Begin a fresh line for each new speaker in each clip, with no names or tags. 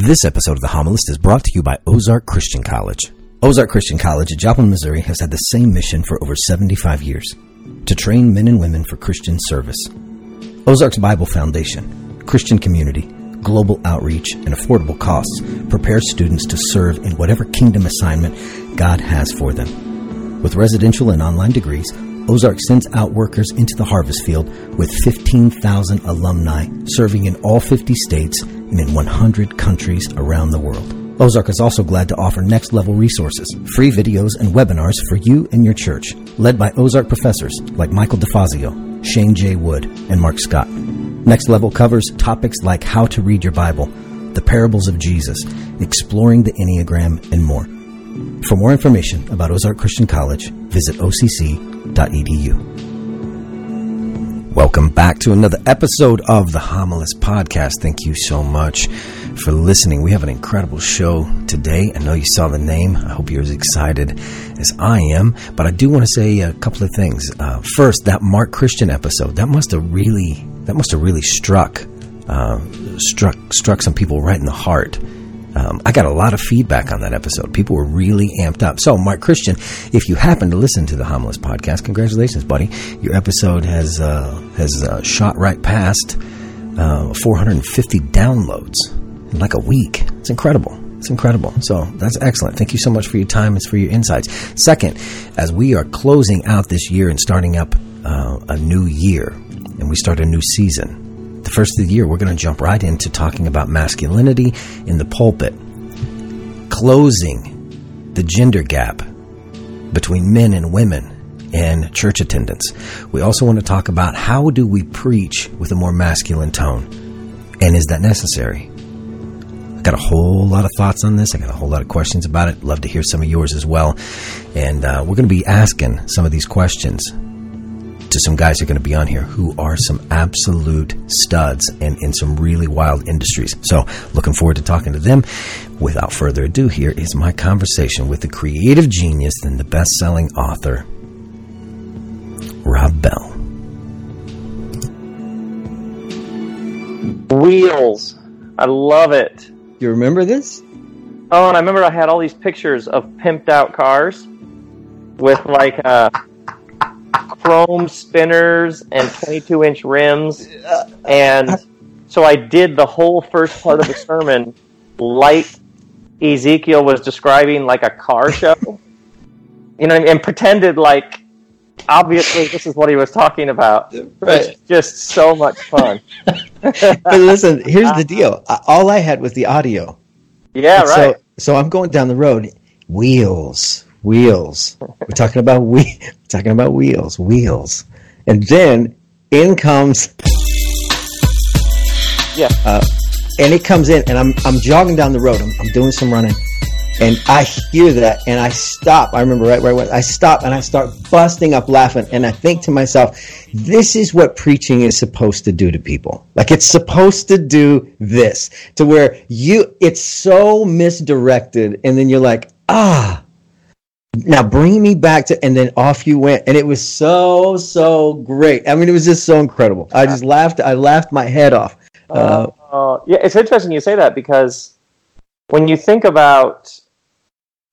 This episode of The Homilist is brought to you by Ozark Christian College. Ozark Christian College at Joplin, Missouri has had the same mission for over 75 years to train men and women for Christian service. Ozark's Bible Foundation, Christian community, global outreach, and affordable costs prepare students to serve in whatever kingdom assignment God has for them. With residential and online degrees, Ozark sends out workers into the harvest field with 15,000 alumni serving in all 50 states and in 100 countries around the world. Ozark is also glad to offer next level resources, free videos, and webinars for you and your church, led by Ozark professors like Michael DeFazio, Shane J. Wood, and Mark Scott. Next Level covers topics like how to read your Bible, the parables of Jesus, exploring the Enneagram, and more. For more information about Ozark Christian College, visit occ.edu. Welcome back to another episode of the Homilist Podcast. Thank you so much for listening. We have an incredible show today. I know you saw the name. I hope you're as excited as I am. But I do want to say a couple of things. Uh, first, that Mark Christian episode that must have really that must have really struck uh, struck struck some people right in the heart. Um, I got a lot of feedback on that episode. People were really amped up. So, Mark Christian, if you happen to listen to the Homilist podcast, congratulations, buddy. Your episode has uh, has uh, shot right past uh, 450 downloads in like a week. It's incredible. It's incredible. So that's excellent. Thank you so much for your time and for your insights. Second, as we are closing out this year and starting up uh, a new year, and we start a new season the first of the year, we're going to jump right into talking about masculinity in the pulpit, closing the gender gap between men and women in church attendance. We also want to talk about how do we preach with a more masculine tone, and is that necessary? I got a whole lot of thoughts on this. I got a whole lot of questions about it. Love to hear some of yours as well. And uh, we're going to be asking some of these questions to some guys who are going to be on here who are some absolute studs and in some really wild industries. So, looking forward to talking to them. Without further ado, here is my conversation with the creative genius and the best selling author, Rob Bell.
Wheels. I love it.
You remember this?
Oh, and I remember I had all these pictures of pimped out cars with like uh, chrome spinners and 22 inch rims. And so I did the whole first part of the sermon like Ezekiel was describing like a car show. You know, and pretended like obviously this is what he was talking about. Right. It's just so much fun.
but listen, here's the deal. All I had was the audio.
Yeah, and right.
So, so I'm going down the road. Wheels, wheels. We're talking about we talking about wheels, wheels. And then in comes
Yeah.
Uh, and it comes in and I'm I'm jogging down the road. I'm, I'm doing some running. And I hear that and I stop. I remember right right when I stop and I start busting up laughing and I think to myself, this is what preaching is supposed to do to people. Like it's supposed to do this to where you it's so misdirected and then you're like, "Ah, now bring me back to and then off you went. And it was so so great. I mean it was just so incredible. I just laughed i laughed my head off.
Uh, uh, yeah it's interesting you say that because when you think about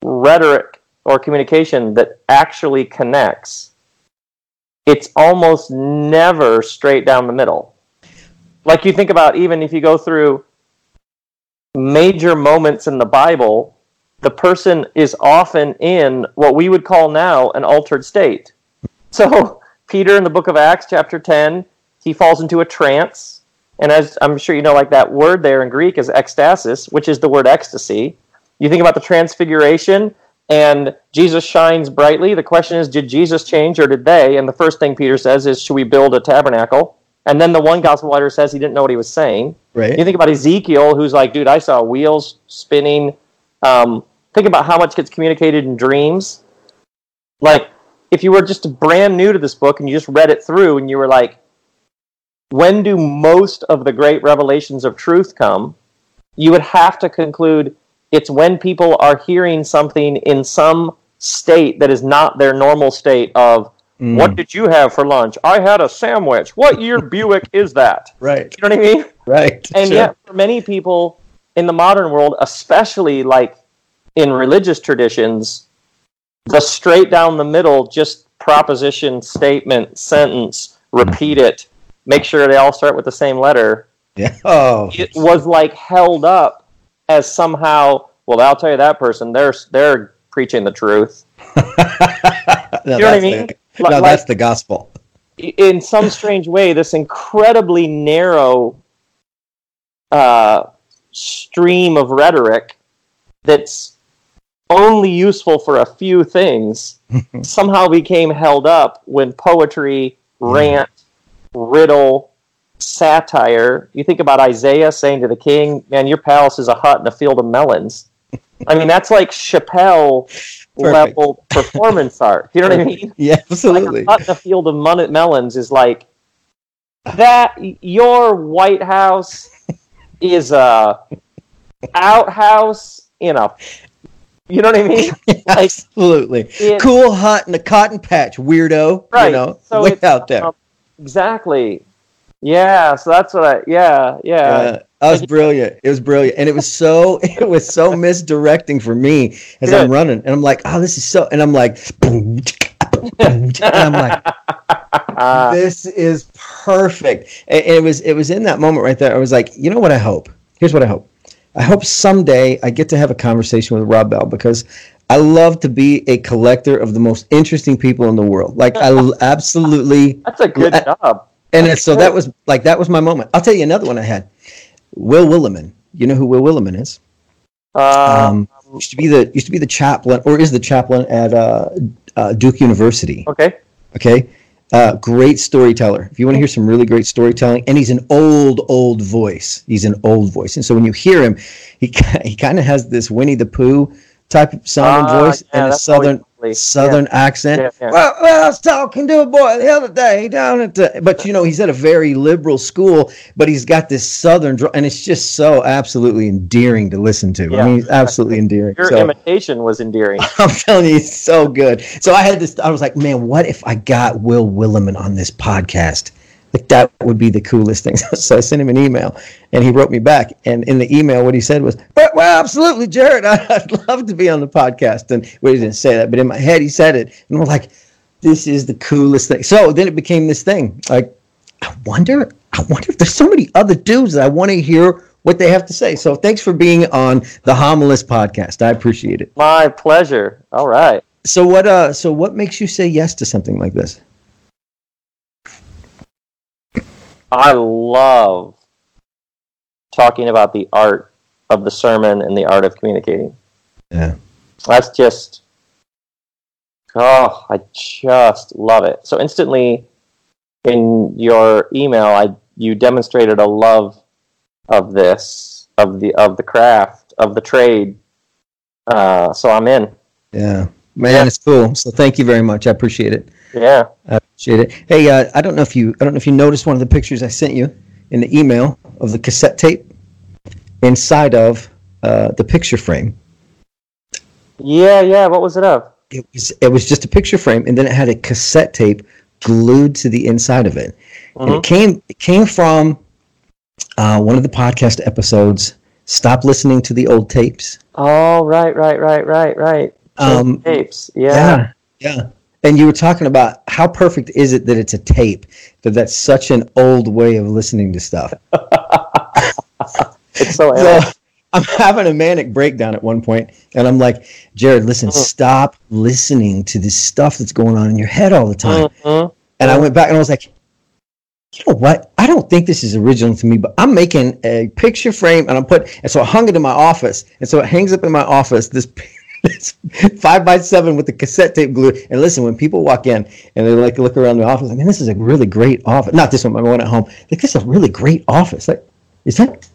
rhetoric or communication that actually connects it's almost never straight down the middle. Like you think about even if you go through major moments in the bible the person is often in what we would call now an altered state. So, Peter in the book of Acts, chapter 10, he falls into a trance. And as I'm sure you know, like that word there in Greek is ecstasis, which is the word ecstasy. You think about the transfiguration, and Jesus shines brightly. The question is, did Jesus change or did they? And the first thing Peter says is, should we build a tabernacle? And then the one gospel writer says he didn't know what he was saying.
Right.
You think about Ezekiel, who's like, dude, I saw wheels spinning. Um, think about how much gets communicated in dreams. Like, if you were just brand new to this book and you just read it through and you were like, when do most of the great revelations of truth come? You would have to conclude it's when people are hearing something in some state that is not their normal state of mm. what did you have for lunch? I had a sandwich. What year Buick is that?
Right.
You know what I mean?
Right.
And sure. yet for many people in the modern world, especially like in religious traditions, the straight down the middle, just proposition, statement, sentence, repeat it, make sure they all start with the same letter.
Yeah. Oh.
It was like held up as somehow, well, I'll tell you that person, they're they're preaching the truth.
no,
You know what I mean?
the-
Like-
no, that's the gospel.
in some strange way, this incredibly narrow uh, stream of rhetoric that's only useful for a few things somehow became held up when poetry, rant, riddle, satire. You think about Isaiah saying to the king, "Man, your palace is a hut and a field of melons." I mean, that's like Chappelle level performance art. You know what I mean?
Yeah,
like
absolutely.
a hut in a field of mon- melons is like that. Your White House is a outhouse in a. You know what I mean? Like
absolutely.
it-
cool hot in a cotton patch, weirdo.
Right,
You know,
so
way out there.
um, exactly. Yeah. So that's what I. Yeah. Yeah.
Uh, that was brilliant. It was brilliant, and it was so it was so misdirecting for me as I'm running, and I'm like, oh, this is so, and I'm like, and I'm like, this is perfect. And it was it was in that moment right there. I was like, you know what I hope? Here's what I hope. I hope someday I get to have a conversation with Rob Bell because I love to be a collector of the most interesting people in the world. Like I absolutely
that's a good
I-
job.
and it's, so that was like that was my moment. I'll tell you another one I had. Will Willimon. You know who Will Willimon is?
Uh,
Um, used to be the used to be the chaplain or is the chaplain at uh, uh, Duke University.
okay.
Okay, uh, great storyteller. If you want to hear some really great storytelling, and he's an old old voice. He's an old voice, and so when you hear him, he he kind of has this Winnie the Pooh type of sounding
Ah,
voice
yeah,
and a
southern. always
southern southern accent.
Yeah, yeah.
Well, well, I was talking to a boy the other day down at the, but you know, he's at a very liberal school, but he's got this southern, and it's just so absolutely endearing to listen to.
Yeah.
I mean, absolutely endearing.
Your
So,
imitation was endearing.
I'm telling you, it's so good. So I had this, I was like, man, what if I got Will Willimon on this podcast? Like that would be the coolest thing. So I sent him an email, and he wrote me back. And in the email, what he said was, "Well, well absolutely, Jared, I'd love to be on the podcast." And well, he didn't say that, but in my head, he said it, and I'm like, "This is the coolest thing." So then it became this thing. Like, I wonder, I wonder if there's so many other dudes that I want to hear what they have to say. So thanks for being on the Homilist podcast. I appreciate it.
My pleasure. All right.
So what? Uh, so what makes you say yes to something like this?
I love talking about the art of the sermon and the art of communicating.
Yeah.
That's just, oh, I just love it. So instantly, in your email, I you demonstrated a love of this, of the of the craft, of the trade. Uh, so I'm in.
Yeah, man,
Yeah.
it's cool. So thank you very much. I appreciate it.
Yeah.
I appreciate it. Hey, uh, I don't know if you, I don't know if you noticed one of the pictures I sent you in the email of the cassette tape inside of uh, the picture frame.
Yeah. Yeah. What was it of?
It was, it was just a picture frame, and then it had a cassette tape glued to the inside of it. And
Mhm.
it came, it came from uh, one of the podcast episodes. Stop listening to the old tapes.
Oh, right, right, right, right, right.
Um,
tapes. Yeah.
Yeah, yeah. And you were talking about how perfect is it that it's a tape? That that's such an old way of listening to stuff.
It's so.
So I'm having a manic breakdown at one point, and I'm like, Jared, listen,
Mhm.
stop listening to this stuff that's going on in your head all the time.
Mhm.
And I went back and I was like, you know what? I don't think this is original to me, but I'm making a picture frame and I'm put, and so I hung it in my office, and so it hangs up in my office. This. This five by seven with the cassette tape glued. And listen, when people walk in and they like look around the office, I mean, this is a really great office. Not this one, my one at home. Like, this is a really great office. Like, is that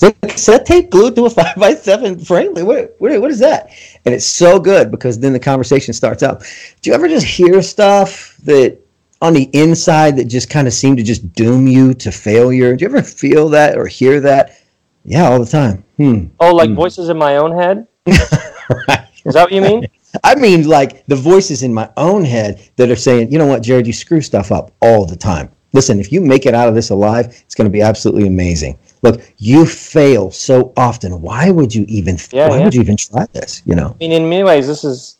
is that cassette tape glued to a five by seven frame? Like, what, what, what is that? And it's so good because then the conversation starts up. Do you ever just hear stuff that on the inside that just kind of seem to just doom you to failure? Do you ever feel that or hear that? Yeah, all the time. Hmm.
Oh, like
Hmm.
voices in my own head?
right.
Is that what you mean?
I mean, like the voices in my own head that are saying, you know what, Jared, you screw stuff up all the time. Listen, if you make it out of this alive, it's going to be absolutely amazing. look, you fail so often. Why would you even?
Yeah,
why
yeah.
would you even try this? You know.
I mean, in many ways, this is.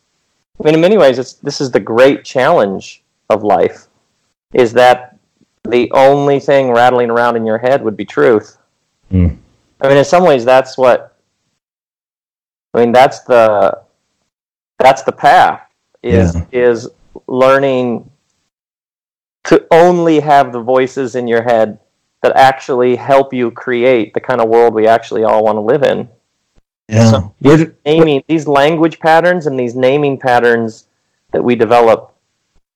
I mean, in many ways, it's this is the great challenge of life, is that the only thing rattling around in your head would be truth.
Mm.
I mean, in some ways, that's what. I mean, that's the. That's the path. Is
Yeah.
is learning to only have the voices in your head that actually help you create the kind of world we actually all want to live in
Yeah.
So-
Where did-
naming these language patterns and these naming patterns that we develop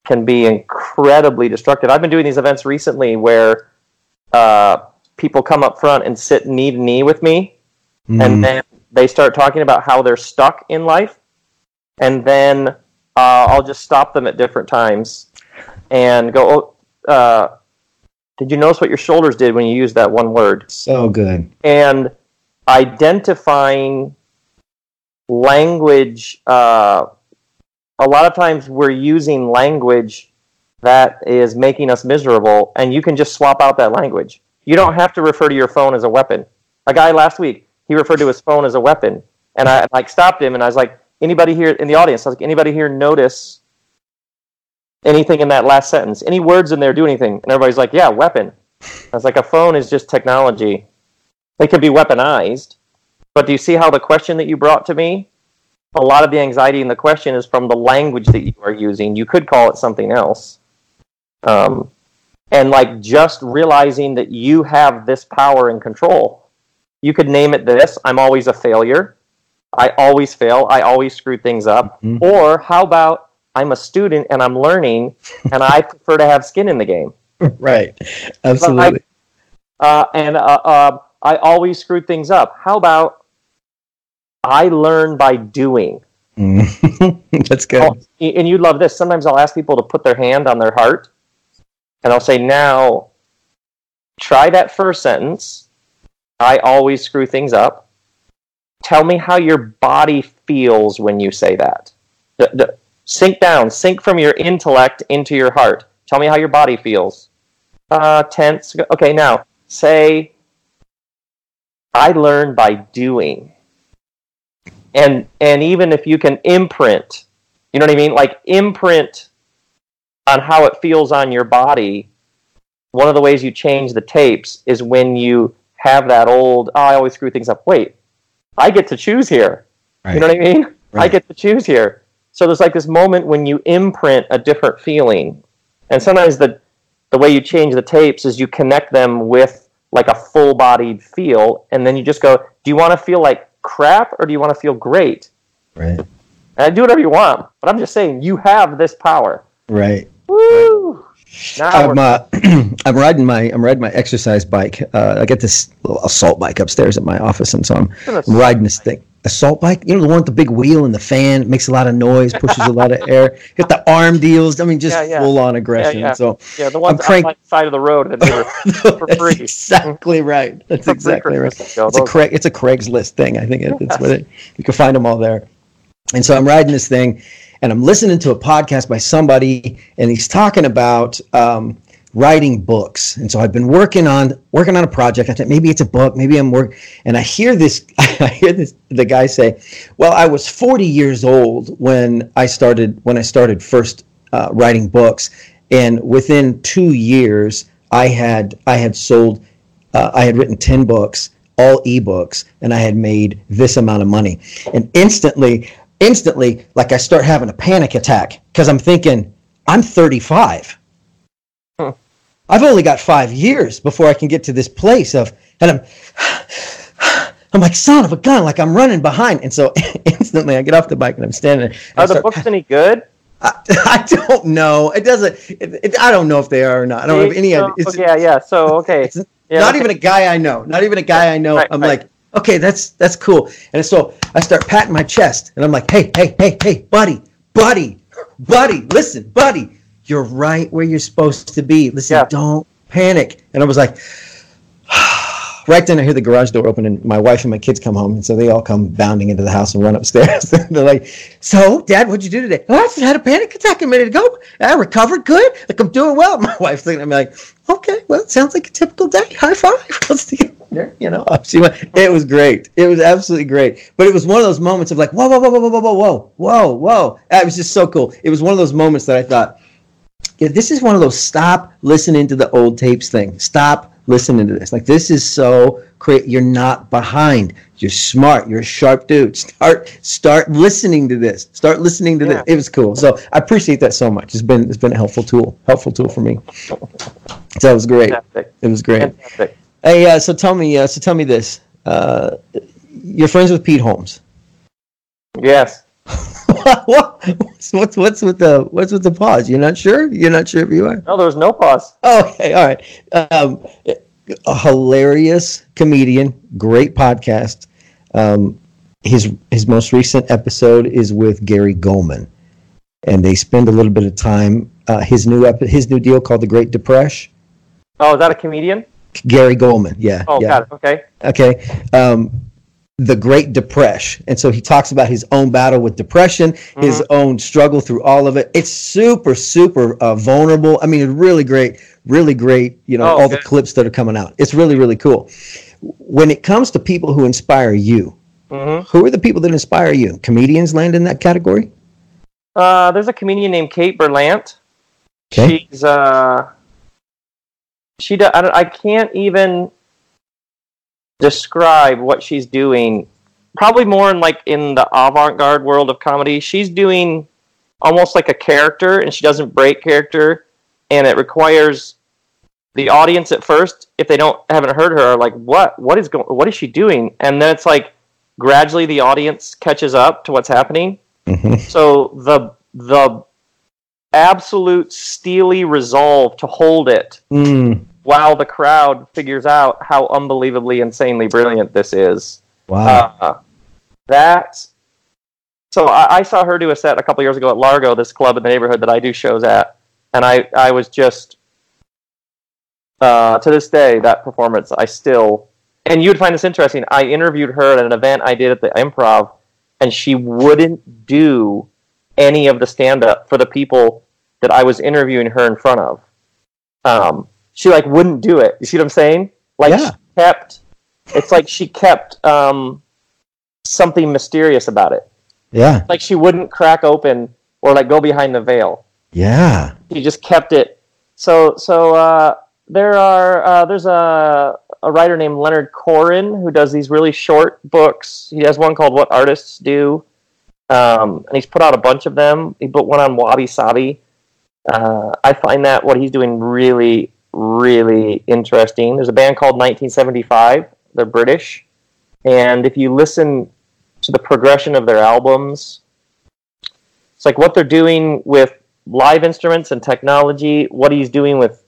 can be incredibly destructive. I've been doing these events recently where uh, people come up front and sit knee to knee with me,
Mm.
and then they start talking about how they're stuck in life, and then uh, I'll just stop them at different times and go, oh, uh, "Did you notice what your shoulders did when you used that one word?"
so good.
and identifying language uh, a lot of times we're using language that is making us miserable and you can just swap out that language you don't have to refer to your phone as a weapon a guy last week he referred to his phone as a weapon and i like stopped him and i was like anybody here in the audience i was like anybody here notice anything in that last sentence any words in there do anything and everybody's like yeah weapon i was like a phone is just technology they could be weaponized. But do you see how the question that you brought to me? A lot of the anxiety in the question is from the language that you are using. You could call it something else. Um, and like just realizing that you have this power and control. You could name it this I'm always a failure. I always fail. I always screw things up.
Mhm.
Or how about I'm a student and I'm learning and I prefer to have skin in the game.
right. Absolutely.
uh, and uh, uh, I always screw things up. How about I learn by doing?
Mm. That's good.
Oh, and you love this. Sometimes I'll ask people to put their hand on their heart, and I'll say, "Now, try that first sentence. I always screw things up. Tell me how your body feels when you say that. D- d- sink down, sink from your intellect into your heart. Tell me how your body feels. Uh, tense. Okay, now say, I learn by doing. And and even if you can imprint, you know what I mean? Like imprint on how it feels on your body. One of the ways you change the tapes is when you have that old, oh, I always screw things up. Wait, I get to choose here. You know what I mean? I get to choose here. So there's like this moment when you imprint a different feeling. And sometimes the the way you change the tapes is you connect them with like a full bodied feel and then you just go, Do you want to feel like crap or do you want to feel great?
Right.
And do whatever you want. But I'm just saying you have this power.
Right.
Woo! Now
I'm uh, I'm riding my I'm riding my exercise bike. Uh, I get this little assault bike upstairs at my office, and so I'm, I'm riding this thing. Assault bike, you know the one with the big wheel and the fan makes a lot of noise, pushes a lot of air. Hit the arm deals. I mean, just
Yeah, yeah.
full on aggression.
Yeah.
So
yeah, the ones
I'm crank-
the side of the road that they were for free.
exactly right. That's exactly right. It's a Craig, it's a Craigslist thing. I think it, it's what it. You can find them all there. And so I'm riding this thing, and I'm listening to a podcast by somebody, and he's talking about um, writing books. And so I've been working on working on a project. I thought maybe it's a book, maybe I'm work. And I hear this, I hear this, the guy say, "Well, I was 40 years old when I started when I started first uh, writing books, and within two years, I had I had sold." uh, I had written 10 books, all ebooks, and I had made this amount of money. And instantly, instantly, like I start having a panic attack because I'm thinking, I'm 35.
Hmm.
I've only got five years before I can get to this place of, and I'm, I'm like, son of a gun, like I'm running behind. And so instantly I get off the bike and I'm standing there. and I
Are the
start
books any good?
I, I don't know. It doesn't. It, it, I don't know if they are or not. I don't have any
So-
idea. It's,
yeah, yeah. So okay. Yeah,
not
okay.
even a guy I know. Not even a guy I know.
Right,
I'm
right.
like, okay, that's that's cool. And so I start patting my chest, and I'm like, hey, hey, hey, hey, buddy, buddy, buddy, listen, buddy, you're right where you're supposed to be. Listen,
Yeah.
don't panic. And I was like, right then I hear the garage door open and my wife and my kids come home. And so they all come bounding into the house and run upstairs. They're like, so dad, what'd you do today? Oh, I just had a panic attack a minute ago. I recovered good. Like I'm doing well. My wife's looking at me like, okay, well, it sounds like a typical day. High five. Let's it. You know, she went, it was great. It was absolutely great. But it was one of those moments of like, whoa, whoa, whoa, whoa, whoa, whoa, whoa, whoa, whoa. It was just so cool. It was one of those moments that I thought, yeah, this is one of those stop listening to the old tapes thing. Stop listening to this. Like this is so great. You're not behind. You're smart. You're a sharp dude. Start start listening to this. Start listening to yeah. this. It was cool. So I appreciate that so much. It's been it's been a helpful tool. Helpful tool for me. So it was great. Fantastic. It was great. Fantastic. Hey, uh, so tell me, uh, so tell me this. Uh, you're friends with Pete Holmes.
Yes.
what's, what's what's with the what's with the pause? You're not sure? You're not sure if you are?
No, there was no pause.
okay, all right. Um, a hilarious comedian, great podcast. Um, his his most recent episode is with Gary Gulman, and they spend a little bit of time. Uh, his new ep- his new deal called The Great Depression.
Oh, is that a comedian?
Gary Gulman, yeah.
Oh,
yeah.
got it. Okay.
Okay. Um, the Great Depression. And so he talks about his own battle with depression, mm-hmm. his own struggle through all of it. It's super, super uh, vulnerable. I mean, really great, really great, you know, oh, all the clips that are coming out. It's really, really cool. When it comes to people who inspire you, mm-hmm. who are the people that inspire you? Comedians land in that category?
Uh, there's a comedian named Kate Berlant. Okay. She's, uh, she, I, I can't even describe what she's doing probably more in like in the avant-garde world of comedy. She's doing almost like a character and she doesn't break character and it requires the audience at first if they don't haven't heard her are like what? What is going what is she doing? And then it's like gradually the audience catches up to what's happening. Mm-hmm. so the the absolute steely resolve to hold it mm while the crowd figures out how unbelievably insanely brilliant this is.
Wow. Uh,
that. So I, I, saw her do a set a couple years ago at Largo, this club in the neighborhood that I do shows at, and I I was just uh, to this day that performance I still and you would find this interesting. I interviewed her at an event I did at the Improv, and she wouldn't do any of the stand up for the people that I was interviewing her in front of. Um, she like wouldn't do it. You see what I'm saying? Like yeah. she kept. It's like she kept um, something mysterious about it.
Yeah.
Like she wouldn't crack open or like go behind the veil.
Yeah.
She just kept it. So so uh, there are uh, there's a a writer named Leonard Koren who does these really short books. He has one called What Artists Do, um, and he's put out a bunch of them. He put one on Wabi Sabi. Uh, I find that what he's doing really really interesting. There's a band called 1975. They're British. And if you listen to the progression of their albums, it's like what they're doing with live instruments and technology, what he's doing with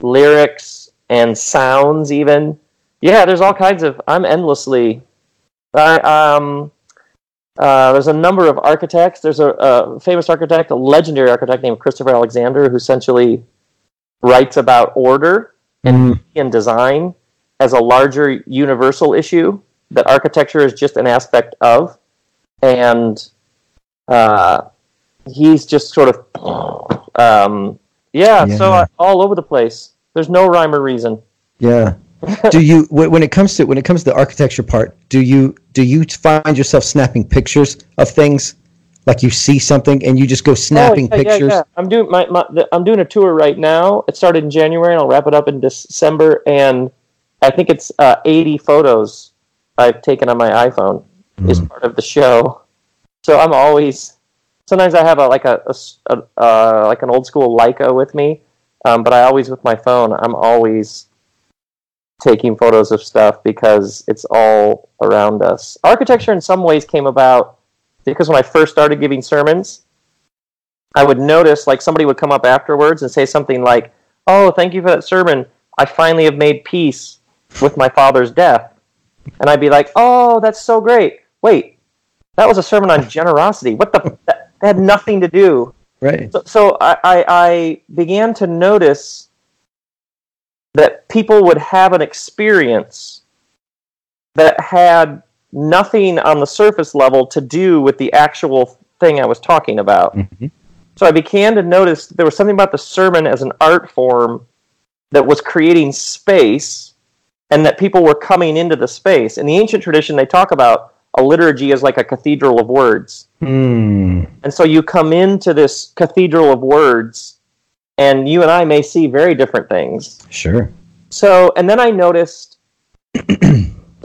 lyrics and sounds, even. Yeah, there's all kinds of. I'm endlessly. Uh, um, uh, there's a number of architects. There's a, a, famous architect, a legendary architect named Christopher Alexander, who essentially writes about order and, mm. design as a larger universal issue that architecture is just an aspect of. And uh, he's just sort of, um, yeah, yeah, so uh, all over the place. There's no rhyme or reason.
Yeah. do you when it comes to when it comes to the architecture part do you do you find yourself snapping pictures of things like you see something and you just go snapping oh, yeah, pictures. Yeah, yeah.
I'm doing my, my the, I'm doing a tour right now. It started in January and I'll wrap it up in December. And I think it's uh, 80 photos I've taken on my iPhone mm. is part of the show. So I'm always sometimes I have a like a, a, a uh, like an old school Leica with me, um, but I always with my phone. I'm always taking photos of stuff because it's all around us. Architecture in some ways came about because when I first started giving sermons, I would notice like somebody would come up afterwards and say something like, "Oh, thank you for that sermon. I finally have made peace with my father's death." And I'd be like, "Oh, that's so great. Wait, that was a sermon on generosity. What the? That, had nothing to do."
Right.
So, so I, I, I began to notice that people would have an experience that had nothing on the surface level to do with the actual thing I was talking about.
Mhm.
So I began to notice there was something about the sermon as an art form that was creating space and that people were coming into the space. In the ancient tradition, they talk about a liturgy as like a cathedral of words.
Hmm.
And so you come into this cathedral of words, and you and I may see very different things.
Sure.
So, and then I noticed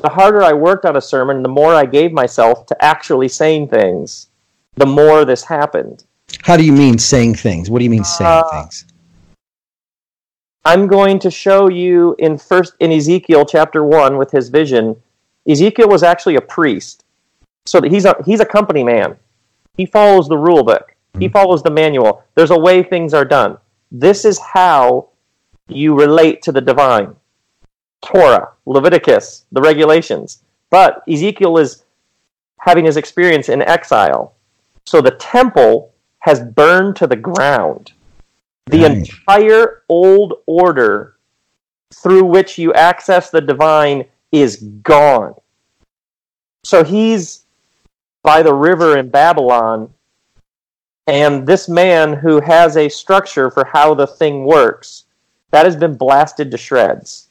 the harder I worked on a sermon, the more I gave myself to actually saying things, the more this happened.
How do you mean saying things? What do you mean saying
Uh,
things?
I'm going to show you in first in Ezekiel chapter one with his vision. Ezekiel was actually a priest, so he's a he's a company man. He follows the rule book. He follows the manual. There's a way things are done. This is how you relate to the divine. Torah, Leviticus, the regulations. But Ezekiel is having his experience in exile. So the temple has burned to the ground. The
Right.
entire old order through which you access the divine is gone. So he's by the river in Babylon, and this man who has a structure for how the thing works, that has been blasted to shreds.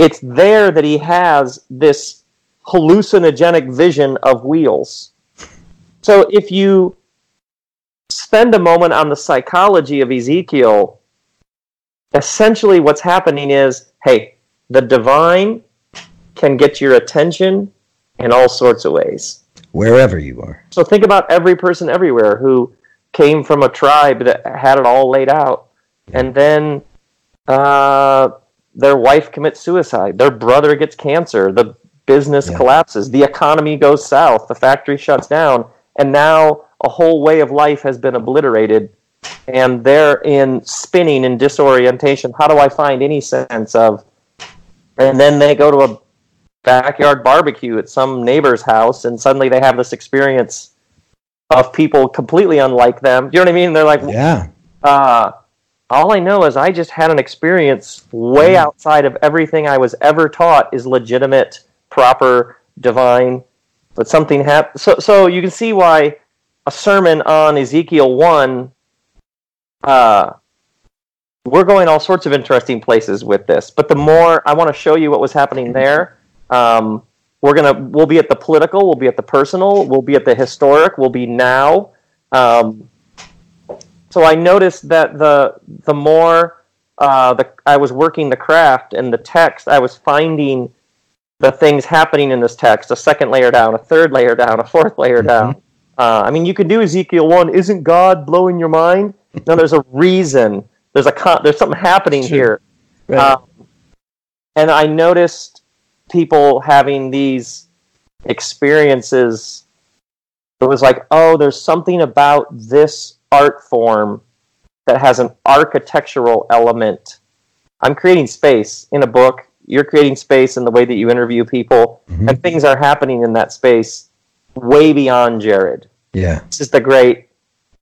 It's there that he has this hallucinogenic vision of wheels. So if you spend a moment on the psychology of Ezekiel, essentially what's happening is hey, the divine can get your attention in all sorts of ways.
Wherever you are.
So think about every person everywhere who came from a tribe that had it all laid out, and then uh, their wife commits suicide, their brother gets cancer, the business
Yeah.
collapses, the economy goes south, the factory shuts down, and now a whole way of life has been obliterated, and they're in spinning and disorientation. How do I find any sense of? And then they go to a backyard barbecue at some neighbor's house, and suddenly they have this experience of people completely unlike them. Do you know what I mean? They're like,
Yeah.
uh, all I know is I just had an experience way outside of everything I was ever taught is legitimate, proper, divine. But something happened. So, so you can see why a sermon on Ezekiel 1, uh, we're going all sorts of interesting places with this. But the more I want to show you what was happening there, um, we're gonna we'll be at the political, we'll be at the personal, we'll be at the historic, we'll be now. Um, so I noticed that the the more uh, the I was working the craft and the text, I was finding the things happening in this text. A second layer down, a third layer down, a fourth layer down. Uh, I mean, you could do Ezekiel one. Isn't God blowing your mind? No, there's a reason. There's a con- there's something happening
Sure.
here.
Right.
Um, and I noticed people having these experiences. It was like, oh, there's something about this art form that has an architectural element. I'm creating space in a book. You're creating space in the way that you interview people,
Mhm.
and things are happening in that space way beyond Jared.
yeah.
This is the great.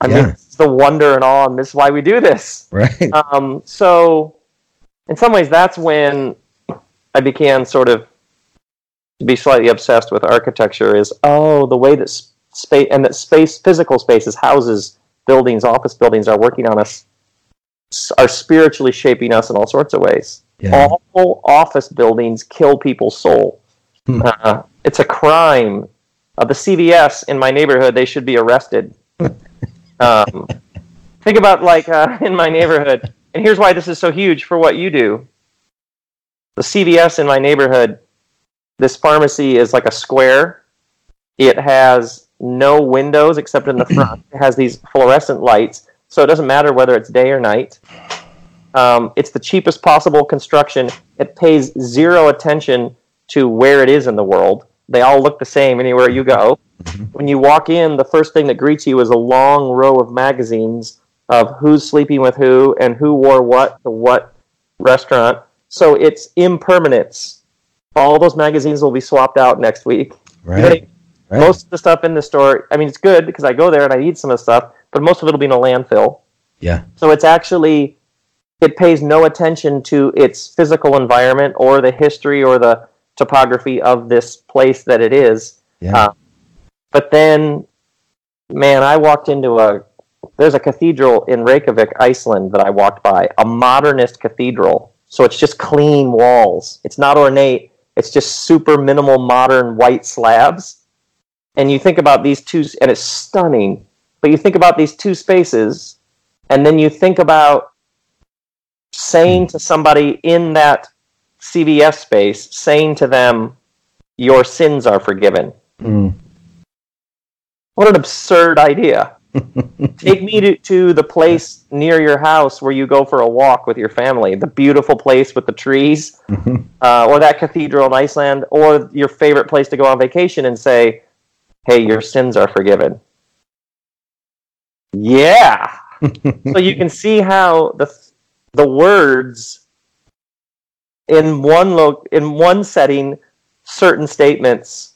I mean,
Yeah.
this is the wonder and awe, and this is why we do this.
Right.
Um, so, in some ways, that's when I began sort of to be slightly obsessed with architecture. Is oh, the way that space and that space, physical spaces, houses, buildings, office buildings, are working on us, are spiritually shaping us in all sorts of ways.
Yeah.
All office buildings kill people's soul.
Hmm.
Uh, it's a crime. Uh, the CVS in my neighborhood, they should be arrested. um, think about like uh, in my neighborhood, and here's why this is so huge for what you do. The CVS in my neighborhood, this pharmacy is like a square. It has no windows except in the front. It has these fluorescent lights, so it doesn't matter whether it's day or night. Um, it's the cheapest possible construction. It pays zero attention to where it is in the world. They all look the same anywhere you go. When you walk in, the first thing that greets you is a long row of magazines of who's sleeping with who and who wore what to what restaurant. So it's impermanence. All those magazines will be swapped out next week.
Right. Right.
Most of the stuff in the store, I mean, it's good because I go there and I eat some of the stuff, but most of it will be in a landfill.
Yeah.
So it's actually, it pays no attention to its physical environment or the history or the topography of this place that it is.
Yeah.
Uh, but then, man, I walked into a there's a cathedral in Reykjavik, Iceland that I walked by, a modernist cathedral. So it's just clean walls. It's not ornate. It's just super minimal modern white slabs. And you think about these two, and it's stunning. But you think about these two spaces, and then you think about saying to somebody in that CVS space, saying to them, Your sins are forgiven.
Mm.
What an absurd idea. Take me to, to the place near your house where you go for a walk with your family, the beautiful place with the trees, uh, or that cathedral in Iceland, or your favorite place to go on vacation and say, Hey, your sins are forgiven. Yeah. so you can see how the the words in one lo- in one setting certain statements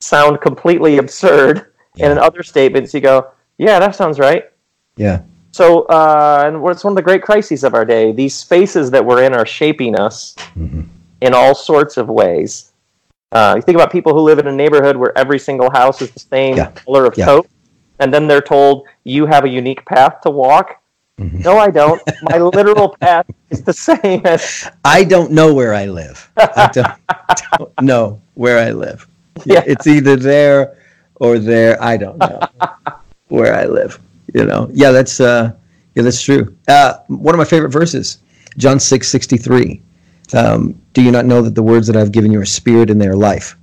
sound completely absurd and in other statements you go yeah that sounds right
yeah.
so uh, and it's one of the great crises of our day these spaces that we're in are shaping us
Mhm.
in all sorts of ways uh, you think about people who live in a neighborhood where every single house is the same
Yeah.
color of
Yeah.
coat and then they're told you have a unique path to walk
Mhm.
no i don't my literal path is the same as
I don't know where I live. I don't, don't know where I live.
Yeah.
It's either there or there. I don't know where I live. You know. Yeah, that's uh, yeah, that's true. Uh, one of my favorite verses, John six sixty three. Um, Do you not know that the words that I've given you are spirit and they are life?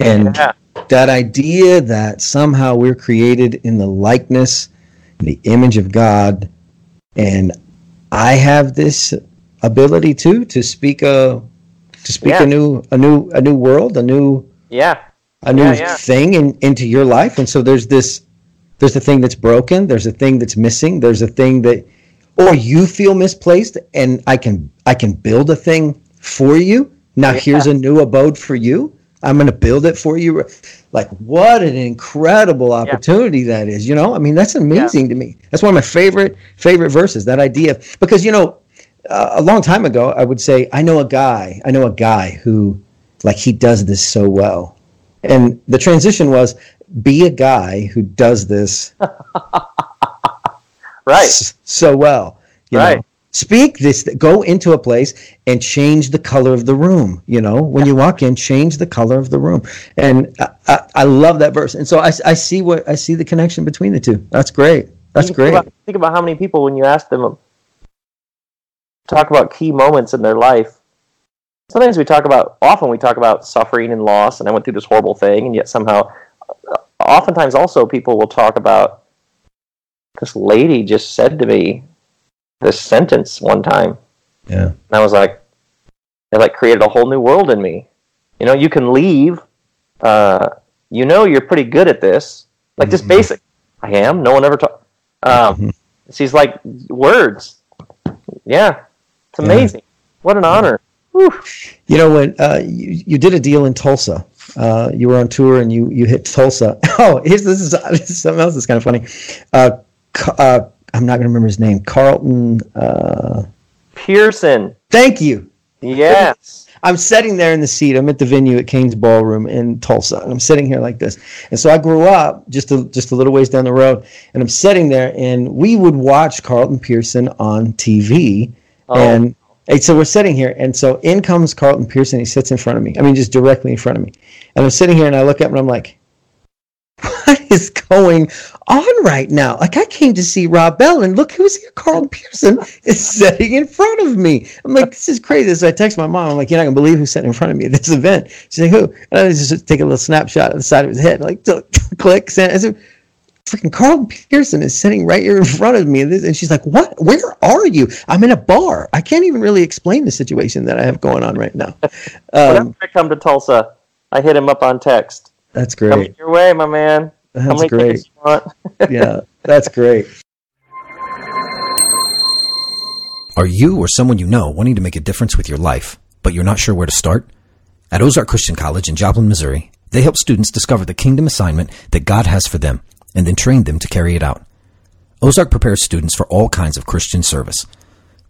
And
yeah.
that idea that somehow we're created in the likeness, the image of God, and I have this ability too to speak a to speak
Yeah.
a new a new a new world, a new
yeah
a new
Yeah,
thing in, into your life. And so there's this there's a thing that's broken, there's a thing that's missing, there's a thing that or you feel misplaced and I can I can build a thing for you. Now
Yeah.
here's a new abode for you. I'm going to build it for you. Like what an incredible opportunity that is, you know? I mean, that's amazing to me. That's one of my favorite favorite verses, that idea because you know, uh, a long time ago I would say I know a guy, I know a guy who like he does this so well. And the transition was be a guy who does this
right
so well. You
Right.
know, speak this, go into a place and change the color of the room. You know, when you walk in, change the color of the room. And I, I, I love that verse. And so I, I see what I see the connection between the two. That's great. That's
Think
great.
about, think about how many people, when you ask them, um, talk about key moments in their life. Sometimes we talk about, often we talk about suffering and loss, and I went through this horrible thing, and yet somehow, uh, oftentimes also people will talk about this lady just said to me this sentence one time,
Yeah.
and I was like, it like created a whole new world in me. You know, you can leave. Uh, you know, you're pretty good at this. Like just
Mhm.
basic. I am. No one ever talked. Um,
Mhm.
She's like words. Yeah, it's
Yeah.
amazing. What an honor. Whew.
You know when uh, you you did a deal in Tulsa, uh, you were on tour and you you hit Tulsa. Oh, here's this is, this is something else that's kind of funny. Uh, uh, I'm not going to remember his name. Carlton. Uh,
Pearson.
thank you.
Yes.
I'm sitting there in the seat. I'm at the venue at Cain's Ballroom in Tulsa, and I'm sitting here like this. And so I grew up just a, just a little ways down the road, and I'm sitting there, and we would watch Carlton Pearson on TV,
Oh.
and, and so we're sitting here, and so in comes Carlton Pearson. He sits in front of me. I mean, just directly in front of me, and I'm sitting here, and I look up, and I'm like, what is going on right now? Like I came to see Rob Bell, and look who's here. Carl Pearson is sitting in front of me. I'm like, this is crazy. So I text my mom. I'm like, you're not gonna believe who's sitting in front of me at this event. She's like, who? And I just take a little snapshot of the side of his head, like click, send. I said, freaking Carl Pearson is sitting right here in front of me. And she's like, what? Where are you? I'm in a bar. I can't even really explain the situation that I have going on right now. Um,
I come to Tulsa, I hit him up on text.
that's
Coming
great.
your way, my man. How
That's great.
tickets you want?
Yeah, that's great.
Are you or someone you know wanting to make a difference with your life, but you're not sure where to start? At Ozark Christian College in Joplin, Missouri, they help students discover the kingdom assignment that God has for them and then train them to carry it out. Ozark prepares students for all kinds of Christian service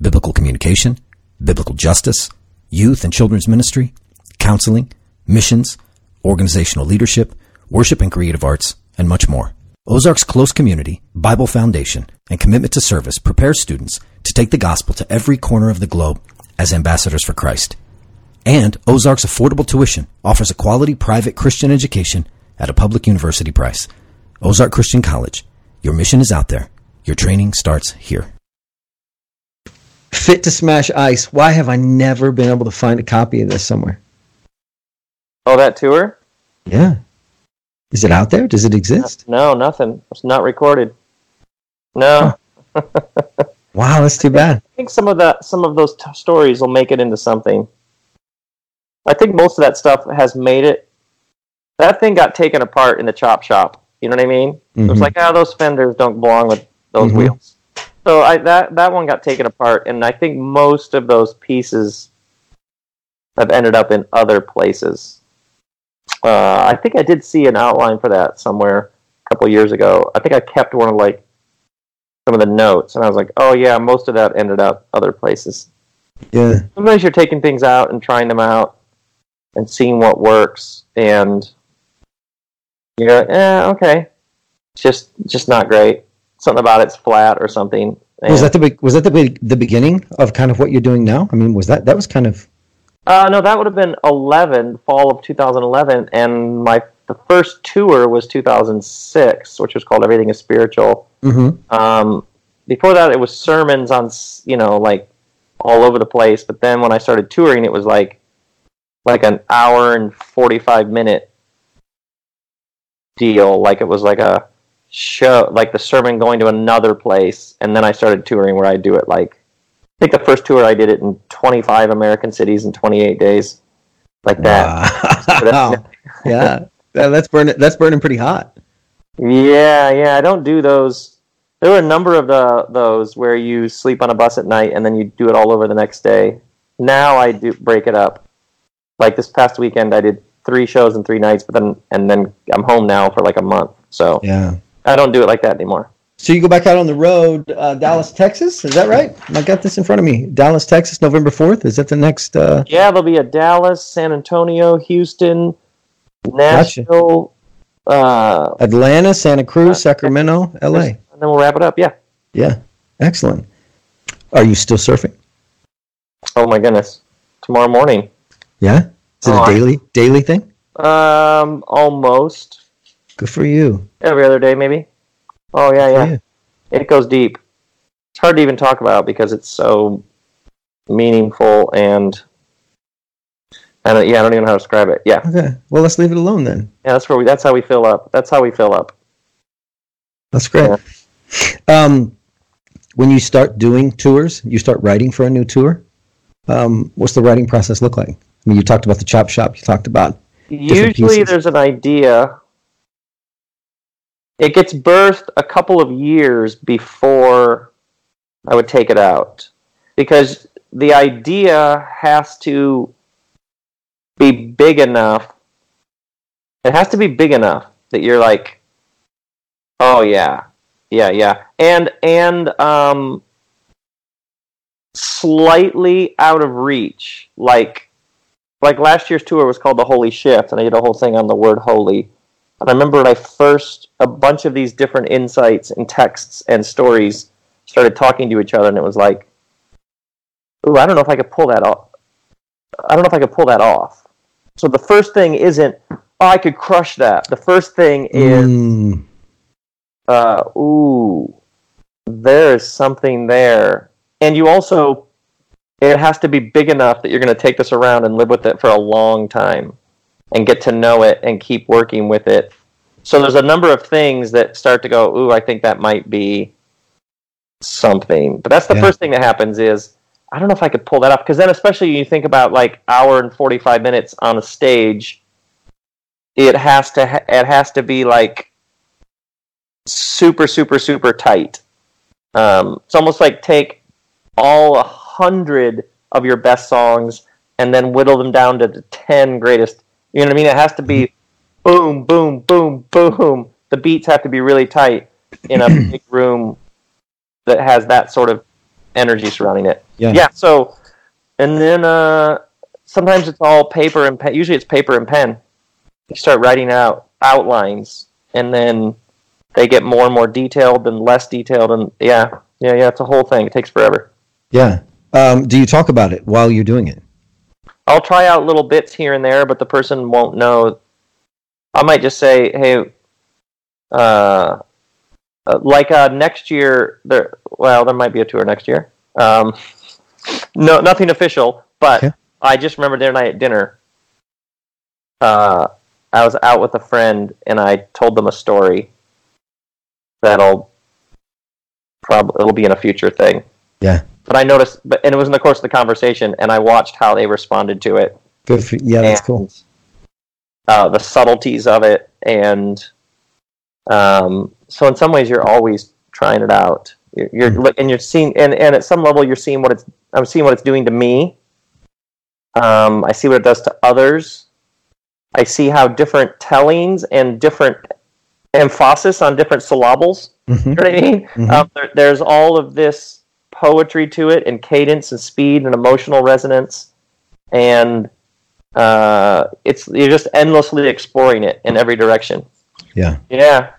biblical communication, biblical justice, youth and children's ministry, counseling, missions, organizational leadership, worship and creative arts, and much more. Ozark's close community, Bible foundation, and commitment to service prepare students to take the gospel to every corner of the globe as ambassadors for Christ. And Ozark's affordable tuition offers a quality private Christian education at a public university price. Ozark Christian College. Your mission is out there. Your training starts here.
Fit to Smash Ice. Why have I never been able to find a copy of this somewhere?
Oh, that tour?
Yeah. Is it out there? Does it exist?
No, nothing. It's not recorded. No.
Huh. wow, that's too bad.
I think some of that, some of those t- stories will make it into something. I think most of that stuff has made it. That thing got taken apart in the chop shop. You know what I mean? Mm-hmm. It was like, ah, oh, those fenders don't belong with those mm-hmm. wheels. So I, that that one got taken apart, and I think most of those pieces have ended up in other places. Uh, I think I did see an outline for that somewhere a couple years ago. I think I kept one of like some of the notes, and I was like, "Oh yeah, most of that ended up other places."
Yeah.
Sometimes you're taking things out and trying them out and seeing what works, and you're like, "Eh, okay." Just, just not great. Something about it's flat or something.
And was that the was that the the beginning of kind of what you're doing now? I mean, was that that was kind of
uh, no, that would have been 11, fall of 2011, and my the first tour was 2006, which was called Everything is Spiritual.
Mm-hmm.
Um, before that, it was sermons on you know like all over the place. But then when I started touring, it was like like an hour and 45 minute deal. Like it was like a show, like the sermon going to another place, and then I started touring where I do it like I think the first tour I did it in 25 American cities in 28 days, like that.
Wow. yeah, that's burning. That's burning pretty hot.
Yeah, yeah. I don't do those. There were a number of the those where you sleep on a bus at night and then you do it all over the next day. Now I do break it up. Like this past weekend, I did three shows in three nights, but then and then I'm home now for like a month. So
yeah,
I don't do it like that anymore.
So you go back out on the road, uh, Dallas, Texas. Is that right? I got this in front of me. Dallas, Texas, November fourth. Is that the next? Uh...
Yeah, there'll be a Dallas, San Antonio, Houston, Nashville, gotcha. uh,
Atlanta, Santa Cruz, Sacramento, L.A. And
then we'll wrap it up. Yeah.
Yeah. Excellent. Are you still surfing?
Oh my goodness! Tomorrow morning.
Yeah. Is it oh, a daily I... daily thing?
Um, almost.
Good for you.
Every other day, maybe. Oh yeah, yeah. It goes deep. It's hard to even talk about because it's so meaningful and and yeah, I don't even know how to describe it. Yeah.
Okay. Well, let's leave it alone then.
Yeah, that's where we. That's how we fill up. That's how we fill up.
That's great. Yeah. Um, when you start doing tours, you start writing for a new tour. Um, what's the writing process look like? I mean, you talked about the chop shop. You talked about
usually there's an idea it gets birthed a couple of years before I would take it out because the idea has to be big enough. It has to be big enough that you're like, oh yeah, yeah, yeah, and and um, slightly out of reach. Like like last year's tour was called the Holy Shift, and I did a whole thing on the word holy I remember when I first, a bunch of these different insights and texts and stories started talking to each other, and it was like, ooh, I don't know if I could pull that off. I don't know if I could pull that off. So the first thing isn't, oh, I could crush that. The first thing is, mm. uh, ooh, there's something there. And you also, it has to be big enough that you're going to take this around and live with it for a long time and get to know it and keep working with it. So there's a number of things that start to go, ooh, I think that might be something. But that's the yeah. first thing that happens is I don't know if I could pull that off because then especially you think about like hour and 45 minutes on a stage it has to ha- it has to be like super super super tight. Um, it's almost like take all a hundred of your best songs and then whittle them down to the 10 greatest you know what I mean? It has to be boom, boom, boom, boom. The beats have to be really tight in a big room that has that sort of energy surrounding it.
Yeah.
Yeah. So, and then uh, sometimes it's all paper and pen. Usually it's paper and pen. You start writing out outlines, and then they get more and more detailed and less detailed, and yeah, yeah, yeah. It's a whole thing. It takes forever.
Yeah. Um, do you talk about it while you're doing it?
I'll try out little bits here and there, but the person won't know. I might just say, "Hey, uh, uh, like uh, next year, there. Well, there might be a tour next year. Um, no, nothing official, but
Okay.
I just remember the other night at dinner. Uh, I was out with a friend, and I told them a story that'll probably it'll be in a future thing.
Yeah.
But I noticed, but and it was in the course of the conversation, and I watched how they responded to it
Good for yeah, that's
and,
cool.
Uh, the subtleties of it, and um, so in some ways, you're always trying it out. You're, you're
Mhm.
and you're seeing, and, and at some level, you're seeing what it's. I'm seeing what it's doing to me. Um, I see what it does to others. I see how different tellings and different emphasis on different syllables
hmm
you know what I mean?
Mhm.
Um, there, there's all of this poetry to it, and cadence, and speed, and emotional resonance, and uh, it's you're just endlessly exploring it in every direction.
Yeah.
Yeah,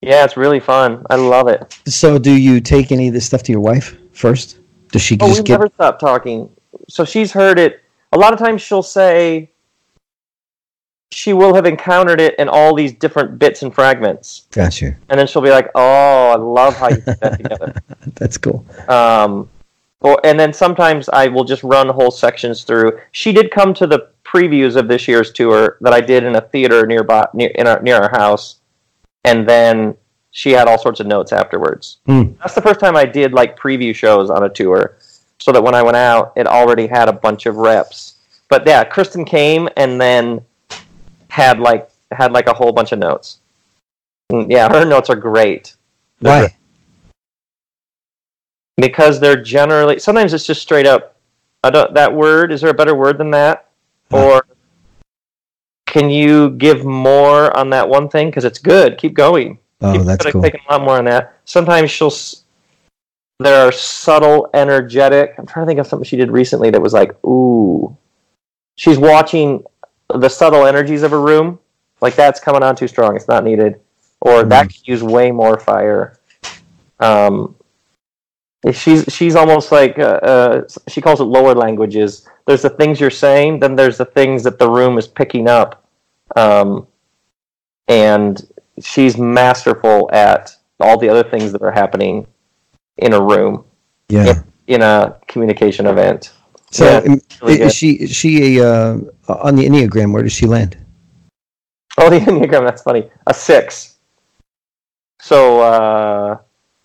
yeah, it's really fun. I love it.
So, do you take any of this stuff to your wife first? Does she
Oh,
just
we
get?
never stop talking. So she's heard it. A lot of times she'll say she will have encountered it in all these different bits and fragments,
Got you.
and then she'll be like, "Oh, I love how you put that together."
That's cool.
um, or and then sometimes I will just run whole sections through. She did come to the previews of this year's tour that I did in a theater nearby near in our, near our house, and then she had all sorts of notes afterwards.
Hmm.
That's the first time I did like preview shows on a tour, so that when I went out, it already had a bunch of reps. But yeah, Kristen came and then had like had like a whole bunch of notes. And yeah, her notes are great. They're
Why?
because they're generally sometimes it's just straight up I don't that word is there a better word than that? Or can you give more on that one thing? Because it's good. Keep going.
Oh,
People
that's
could have
cool.
taken a lot more on that. Sometimes she'll there are subtle energetic i'm trying to think of something she did recently that was like ooh. She's watching the subtle energies of a room like that's coming on too strong it's not needed or that could use way more fire um, she's she's almost like uh, uh, she calls it lower languages. There's the things you're saying, then there's the things that the room is picking up, um, and she's masterful at all the other things that are happening in a room
Yeah.
in a communication event.
So,
Yeah,
um,
really
is she is she a uh, on the enneagram? Where does she land?
Oh, the enneagram. That's funny. A six. So uh,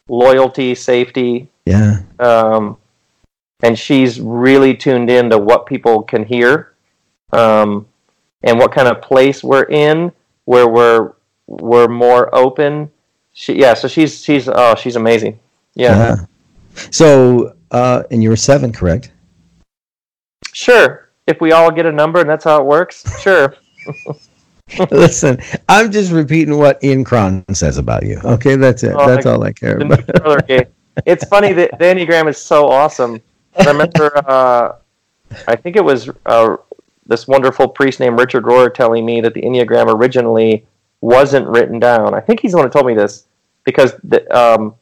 loyalty, safety,
Yeah.
um, and she's really tuned in to what people can hear, um, and what kind of place we're in, where we're we're more open. She, yeah, so she's she's oh she's amazing. Yeah,
So, uh, and you were seven, correct?
Sure. If we all get a number and that's how it works, sure.
Listen, I'm just repeating what Ian Cron says about you. Okay, that's it.
Oh,
that's
my
all I care about.
new brother gay. It's funny that the Enneagram is so awesome. I remember, uh, I think it was uh, this wonderful priest named Richard Rohr telling me that the Enneagram originally wasn't written down. I think he's the one who told me this because the, um,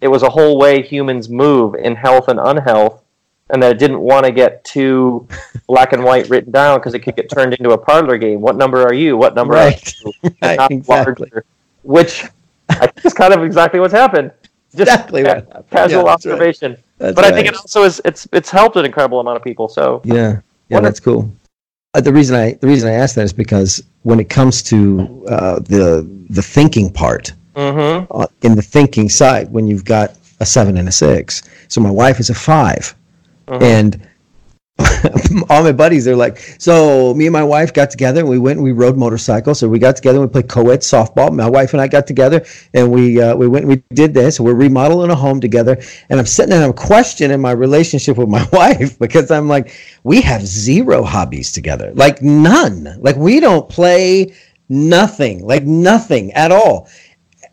it was a whole way humans move in health and unhealth, and that it didn't want to get too black and white written down because it could get turned into a parlor game. What number are you? What number
Right.
are you?
Right, exactly.
larger. Which I think is kind of exactly what's happened. Just
Exactly what happened.
casual
Yeah, right.
observation.
That's
but I think it also is it's it's helped an incredible amount of people. So
Yeah, yeah, that's cool. Uh, the reason I the reason I asked that is because when it comes to uh, the the thinking part,
hmm
uh, in the thinking side, when you've got a seven and a six, so my wife is a 5
Mhm.
and all my buddies they're like, so me and my wife got together and we went and we rode motorcycles. So we got together and we played co-ed softball. My wife and I got together and we uh, we went and we did this. We're remodeling a home together. And I'm sitting there and I'm questioning my relationship with my wife because I'm like, we have zero hobbies together, like none. Like we don't play nothing, like nothing at all.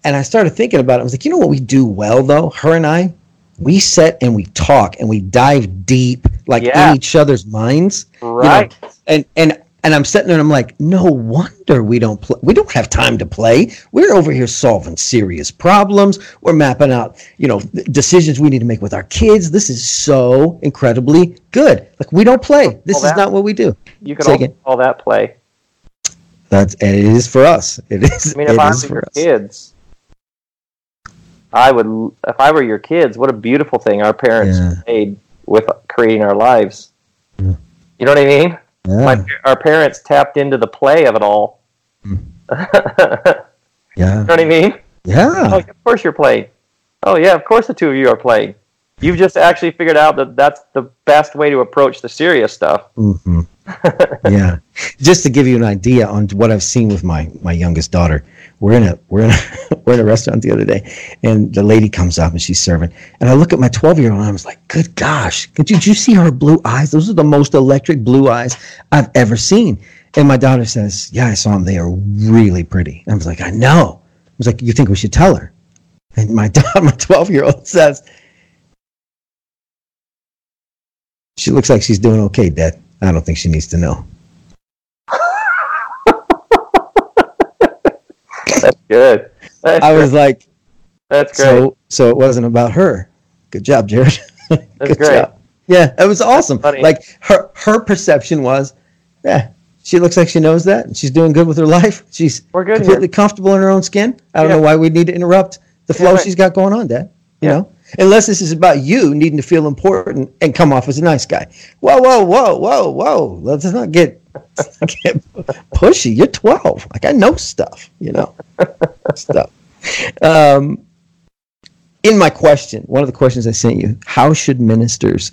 And I started thinking about it. I was like, you know what we do well though, her and I, we sit and we talk and we dive deep like
Yeah.
in each other's minds.
Right.
And and and I'm sitting there and I'm like, no wonder we don't play. We don't have time to play. We're over here solving serious problems. We're mapping out, you know, decisions we need to make with our kids. This is so incredibly good. Like we don't play. This
Well,
is
that-
not what we do.
You could
Say
call that play.
That's and it is for us. It is.
I mean, if I
is
were
for
your kids, I would. If I were your kids, what a beautiful thing our parents
Yeah.
made with creating our lives.
Yeah.
You know what I mean?
Yeah.
My, our parents tapped into the play of it all.
Yeah.
you know what I mean? Oh,
Yeah.
of course you're playing. Oh yeah, of course the two of you are playing. You've just actually figured out that that's the best way to approach the serious stuff.
hmm yeah. Just to give you an idea on what I've seen with my my youngest daughter, we're in a we're in a we're in a restaurant the other day, and the lady comes up and she's serving, and I look at my twelve year old and I was like, "Good gosh, did you, did you see her blue eyes? Those are the most electric blue eyes I've ever seen." And my daughter says, "Yeah, I saw them. They are really pretty." And I was like, "I know." I was like, "You think we should tell her?" And my daughter, my twelve year old says, "She looks like she's doing okay, Dad." I don't think she needs to know.
That's good. That's,
I was like,
that's great.
so so it wasn't about her. Good job, Jared.
that's
Good
great.
job. Yeah, it was awesome. Like her her perception was, yeah, she looks like she knows that and she's doing good with her life. She's
We're good
completely
here.
comfortable in her own skin. I don't
Yeah.
know why we need to interrupt the flow
right.
she's got going on, Dad. You
Yeah.
know, unless this is about you needing to feel important and come off as a nice guy. Whoa, whoa, whoa, whoa, whoa. Let's not get, get pushy. You're 12. Like I know stuff. You know, stuff. Um, in my question, one of the questions I sent you, how should ministers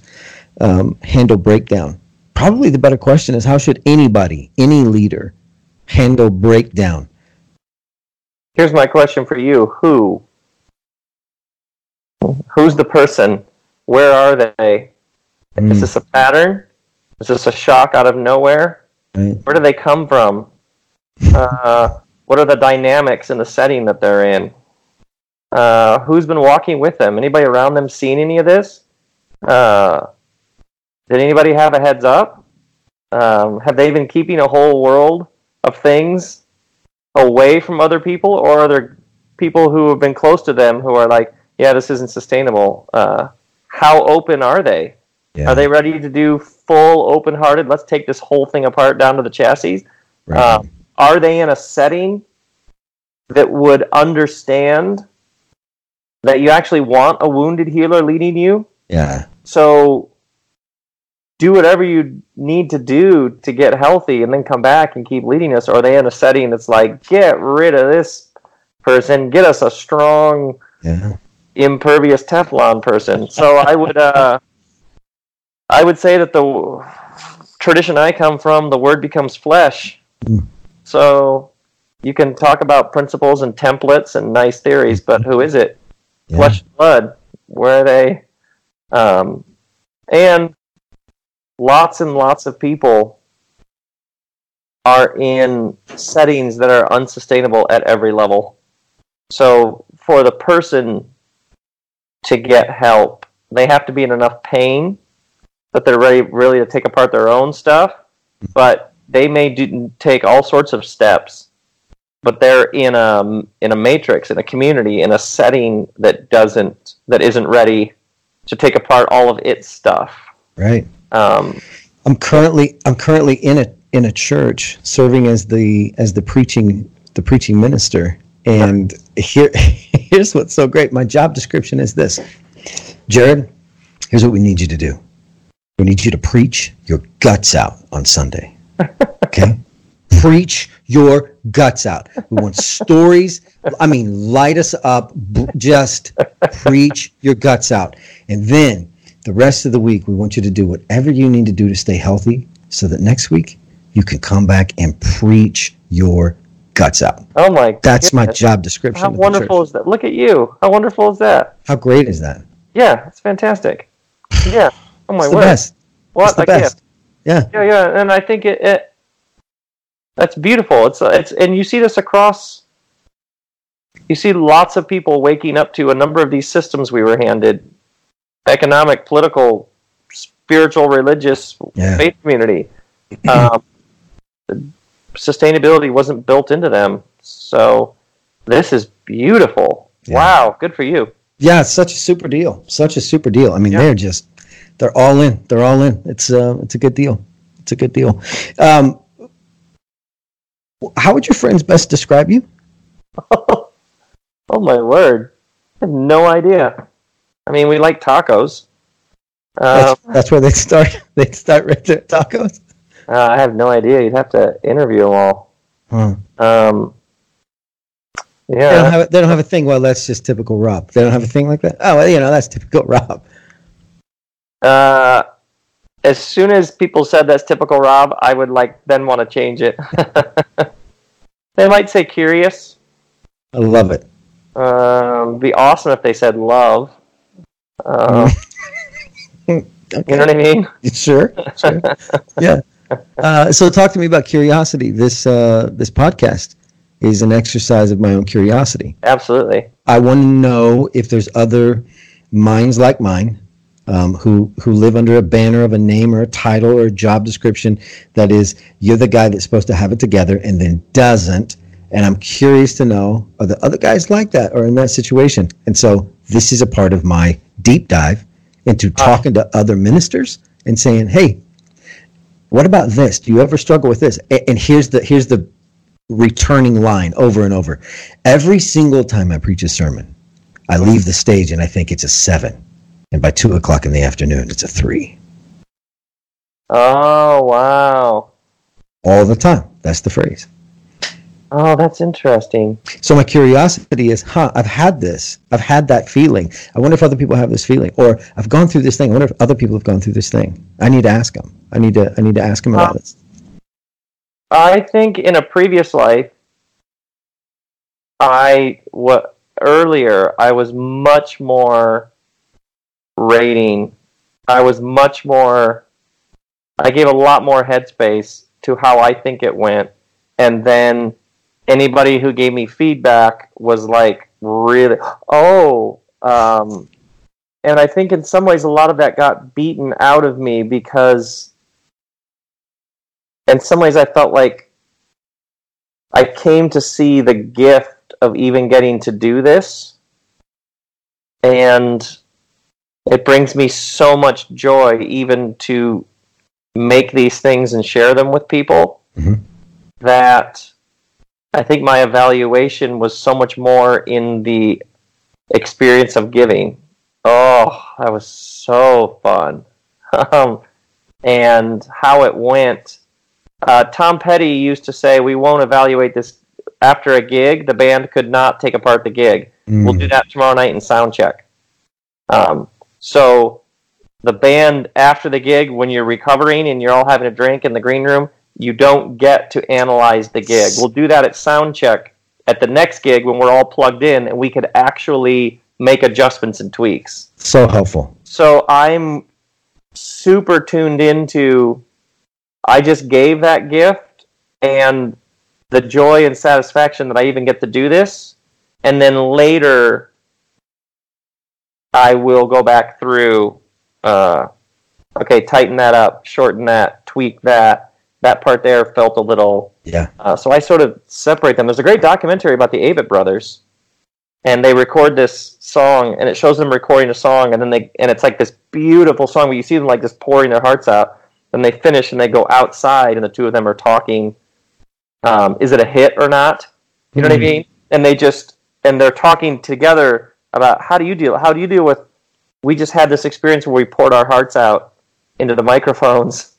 um, handle breakdown? Probably the better question is how should anybody, any leader, handle breakdown?
Here's my question for you: Who? Who's the person? Where are they? Is
Mm,
this a pattern? Is this a shock out of nowhere?
right?
Where do they come from? Uh, what are the dynamics in the setting that they're in? Uh, who's been walking with them? Anybody around them seen any of this? Uh, did anybody have a heads up? Um, have they been keeping a whole world of things away from other people, or are there people who have been close to them who are like, "Yeah, this isn't sustainable"? Uh, how open are they?
Yeah,
Are they ready to do full open-hearted? Let's take this whole thing apart down to the chassis.
right.
Uh, are they in a setting that would understand that you actually want a wounded healer leading you?
yeah,
So do whatever you need to do to get healthy and then come back and keep leading us. Or are they in a setting that's like, get rid of this person, get us a strong,
yeah,
impervious Teflon person. So I would, uh, I would say that the tradition I come from, the word becomes flesh.
Mm.
So you can talk about principles and templates and nice theories, but who is it?
yeah.
Flesh and blood. Where are they? Um, and lots and lots of people are in settings that are unsustainable at every level. So for the person to get help, they have to be in enough pain that they're ready really to take apart their own stuff, but they may do, take all sorts of steps but they're in a in a matrix in a community in a setting that doesn't that isn't ready to take apart all of its stuff
right.
um,
I'm currently I'm currently in a in a church serving as the as the preaching the preaching minister. And here here's what's so great. My job description is this. Jared, here's what we need you to do. We need you to preach your guts out on Sunday. Okay? preach your guts out. We want stories. I mean, light us up. Just preach your guts out. And then the rest of the week, we want you to do whatever you need to do to stay healthy so that next week you can come back and preach your guts out.
oh my god.
That's my job description.
how wonderful is that look at you how wonderful is that
How great is that?
yeah it's fantastic yeah oh my
It's the
word
best.
what
It's the best.
gift
Yeah.
yeah yeah and i think it, it that's beautiful it's it's and you see this across you see lots of people waking up to a number of these systems we were handed economic political spiritual, religious
Yeah.
faith community. Um, sustainability wasn't built into them. So this is beautiful.
Yeah.
Wow, good for you.
Yeah, it's such a super deal. Such a super deal. I mean,
Yeah.
they're just they're all in. They're all in. It's uh it's a good deal. It's a good deal. Um how would your friends best describe you?
oh my word. I have no idea. I mean, we like tacos. Uh,
That's, that's where they start. They start right there tacos.
Uh, I have no idea. You'd have to interview them all.
Huh.
Um,
They don't
yeah.
have they don't have a thing. Well, that's just typical Rob. They don't have a thing like that. Oh, well, you know, that's typical Rob.
Uh, as soon as people said that's typical Rob, I would like then want to change it. they might say curious.
I love it.
Um, be awesome if they said love. Uh,
Okay.
you know what I mean?
Sure, sure. yeah. Uh, so talk to me about curiosity. This uh, this podcast is an exercise of my own curiosity.
Absolutely.
I want to know if there's other minds like mine um, who who live under a banner of a name or a title or a job description that is you're the guy that's supposed to have it together and then doesn't. And I'm curious to know are the other guys like that or in that situation? And so this is a part of my deep dive into talking to other ministers and saying, hey, what about this? Do you ever struggle with this? And here's the here's the returning line over and over. Every single time I preach a sermon, I leave the stage and I think it's a seven. And by two o'clock in the afternoon, it's a three.
Oh wow.
All the time. That's the phrase.
Oh, that's interesting.
So my curiosity is, huh, I've had this. I've had that feeling. I wonder if other people have this feeling. Or I've gone through this thing. I wonder if other people have gone through this thing. I need to ask them. I need to I need to ask them about this.
I think in a previous life, I what earlier I was much more rating. I was much more. I gave a lot more headspace to how I think it went, and then anybody who gave me feedback was like really oh. Um, and I think in some ways a lot of that got beaten out of me because in some ways I felt like I came to see the gift of even getting to do this. And it brings me so much joy even to make these things and share them with people
Mhm.
that I think my evaluation was so much more in the experience of giving. Oh, that was so fun. Um, and how it went. Uh, Tom Petty used to say, "We won't evaluate this after a gig. The band could not take apart the gig. We'll
Mm.
do that tomorrow night in sound check." Um, so the band after the gig, when you're recovering and you're all having a drink in the green room, you don't get to analyze the gig. We'll do that at sound check at the next gig when we're all plugged in and we could actually make adjustments and tweaks.
So helpful.
So I'm super tuned into I just gave that gift and the joy and satisfaction that I even get to do this. And then later I will go back through uh, okay, tighten that up, shorten that, tweak that. That part there felt a little
Yeah.
uh, so I sort of separate them. There's a great documentary about the Avett brothers, and they record this song, and it shows them recording a song, and then they and it's like this beautiful song where you see them like just pouring their hearts out. Then they finish and they go outside, and the two of them are talking. Um, is it a hit or not? You know what I
Mhm.
mean? And they just and they're talking together about how do you deal? How do you deal with? We just had this experience where we poured our hearts out into the microphones.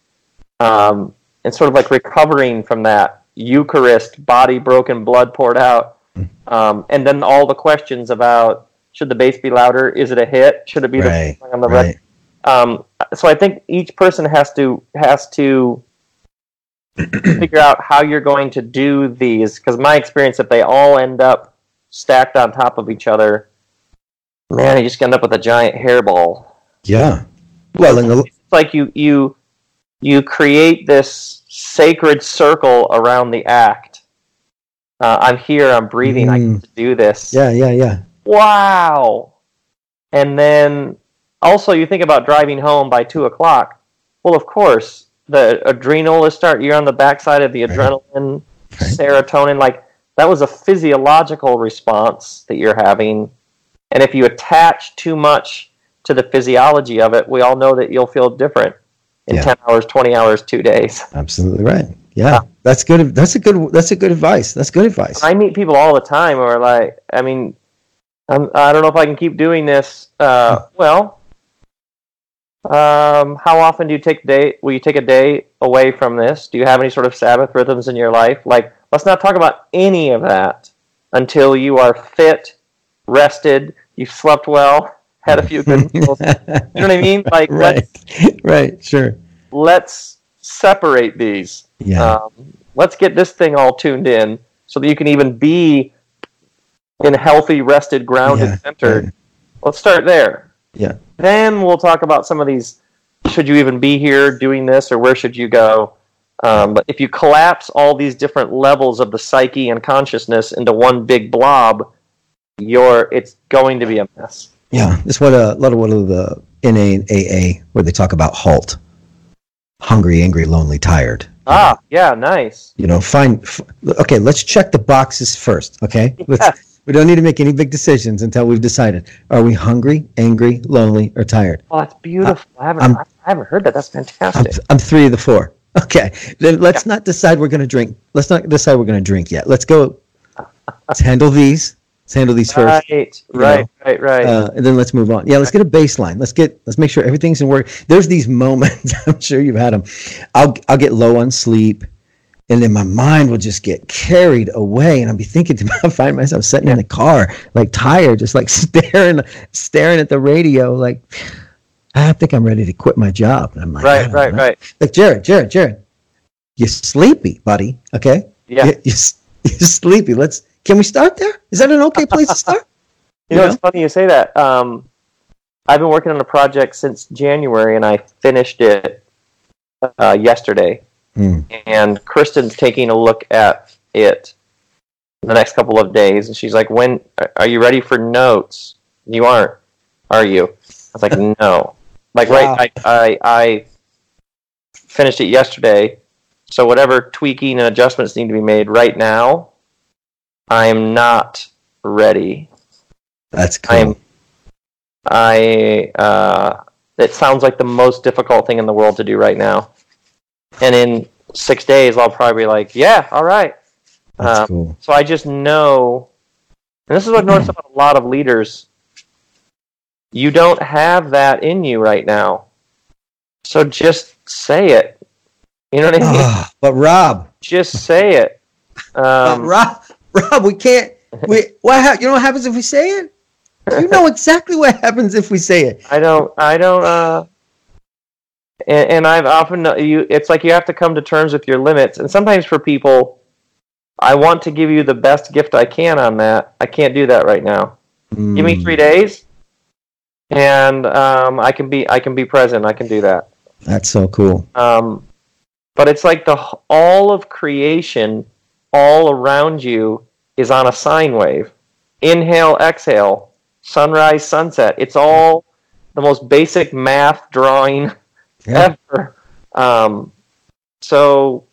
Um, and sort of like recovering from that Eucharist, body broken, blood poured out, um, and then all the questions about should the bass be louder? Is it a hit? Should it be
Right.
the on the
Right.
Um, so I think each person has to has to figure out how you're going to do these because my experience, if they all end up stacked on top of each other, man, you just end up with a giant hairball
Yeah. Well,
it's like you you you create this sacred circle around the act. Uh, I'm here. I'm breathing. I
Mm.
get to do this.
yeah, yeah, yeah.
Wow. And then also, you think about driving home by two o'clock. Well, of course, the adrenal is start. You're on the backside of the adrenaline,
Right.
serotonin. Like that was a physiological response that you're having, and if you attach too much to the physiology of it, we all know that you'll feel different in
Yeah.
ten hours, twenty hours, two days.
Absolutely right. Yeah, that's good. That's a good. That's a good advice. That's good advice.
I meet people all the time who are like, I mean, I'm, I don't know if I can keep doing this. Uh, well, um, how often do you take a day? Will you take a day away from this? Do you have any sort of Sabbath rhythms in your life? Like, let's not talk about any of that until you are fit, rested, you've slept well, had a few good meals. You know what I mean? Like,
right. Right. Sure.
let's separate these.
Yeah.
Um, let's get this thing all tuned in so that you can even be in healthy, rested, grounded,
Yeah,
centered.
right.
Let's start there.
Yeah.
Then we'll talk about some of these. Should you even be here doing this, or where should you go? Um, but if you collapse all these different levels of the psyche and consciousness into one big blob, you're it's going to be a mess.
Yeah, it's what a lot of what of the NAA where they talk about halt, hungry, angry, lonely, tired.
Ah, yeah, nice.
You know, find. F- okay, let's check the boxes first. Okay.
Yes.
We don't need to make any big decisions until we've decided: Are we hungry, angry, lonely, or tired?
Oh, that's beautiful. I haven't,
I'm-
I haven't heard that. That's
I'm,
fantastic.
I'm three of the four. Okay, then let's not decide we're going to drink. Let's not decide we're going to drink yet. Let's go. Let's handle these. Let's handle these first.
Right,
you
right,
know,
right, right.
uh, and then let's move on. Yeah, let's get a baseline. Let's get let's make sure everything's in work. There's these moments. I'm sure you've had them. I'll I'll get low on sleep, and then my mind will just get carried away, and I'll be thinking to myself, find myself sitting in the car, like tired, just like staring staring at the radio, like I think I'm ready to quit my job. And I'm like,
right, right,
know.
right.
Like Jared, Jared, Jared, you're sleepy, buddy. Okay,
Yeah.
you're, you're, you're sleepy. Let's. Can we start there? Is that an okay place to start?
You know, it's funny you say that. Um, I've been working on a project since January, and I finished it uh, yesterday.
Hmm.
And Kristen's taking a look at it the next couple of days, and she's like, "When are you ready for notes? You aren't, are you?" I was like, "No." Like
Wow.
right, I, I I finished it yesterday, so whatever tweaking and adjustments need to be made right now, I'm not ready.
That's cool.
I'm I uh, it sounds like the most difficult thing in the world to do right now. And in six days, I'll probably be like, yeah, all right.
That's
Uh,
cool.
So I just know, and this is what North about a lot of leaders. You don't have that in you right now, so just say it. You know what I mean?
But Rob,
just say it.
but
Um,
Rob, Rob, we can't. We what? Ha- you know what happens if we say it? You know exactly what happens if we say it.
I don't. I don't. Uh, and, and I've often you. It's like you have to come to terms with your limits, and sometimes for people, I want to give you the best gift I can on that. I can't do that right now. Give me
Mm,
three days, and um, I can be. I can be present. I can do that.
That's so cool.
Um, but it's like the all of creation, all around you, is on a sine wave. Inhale, exhale, sunrise, sunset. It's all the most basic math drawing
Yeah.
ever. Um, so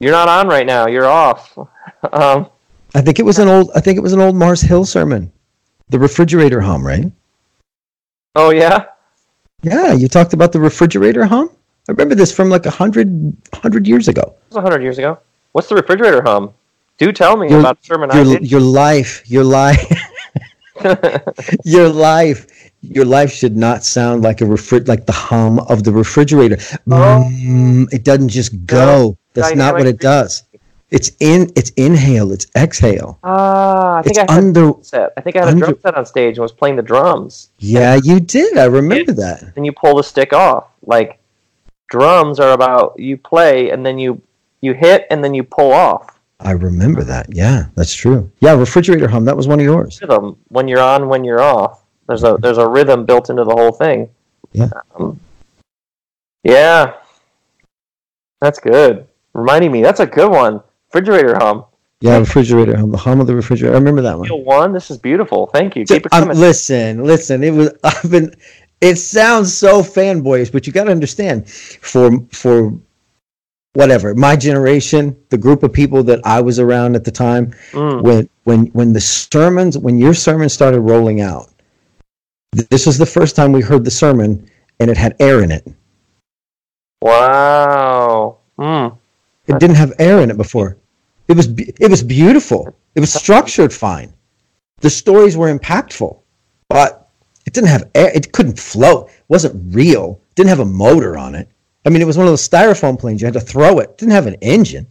you're not on right now. You're off. Um,
I think it was an old. I think it was an old Mars Hill sermon, the refrigerator hum, right?
oh yeah.
Yeah, you talked about the refrigerator hum. I remember this from like a hundred hundred years ago.
It was hundred years ago. What's the refrigerator hum? Do tell me
Your-
about the sermon
Your your life, your life, your life, your life should not sound like a refri- like the hum of the refrigerator.
Oh.
Mm, it doesn't just go. That's not what it does. It's in. It's inhale. It's exhale.
Ah, I think
It's
I had a
under.
drum set. I think I had a drum set on stage and was playing the drums.
Yeah, you did. I remember
It's-
that.
and you pull the stick off. Like drums are about you play and then you you hit and then you pull off.
I remember that. Yeah, that's true. Yeah, refrigerator hum. That was one of yours.
Rhythm when you're on, when you're off. There's a there's a rhythm built into the whole thing.
Yeah.
Um, yeah. That's good. Reminding me, that's a good one. Refrigerator hum.
Yeah, refrigerator hum. The hum of the refrigerator. I remember that one.
One. This is beautiful. Thank you.
So,
Keep it
um, listen, listen. It was. I've been. it sounds so fanboyish, but you got to understand for for whatever my generation, the group of people that I was around at the time, mm. when when when the sermons, when your sermon started rolling out, this was the first time we heard the sermon, and it had air in it.
Wow. Mm.
It didn't have air in it before. It was it was beautiful. It was structured fine. The stories were impactful, but it didn't have air. It couldn't float. It wasn't real. It didn't have a motor on it. I mean, it was one of those styrofoam planes. You had to throw it. it didn't have an engine.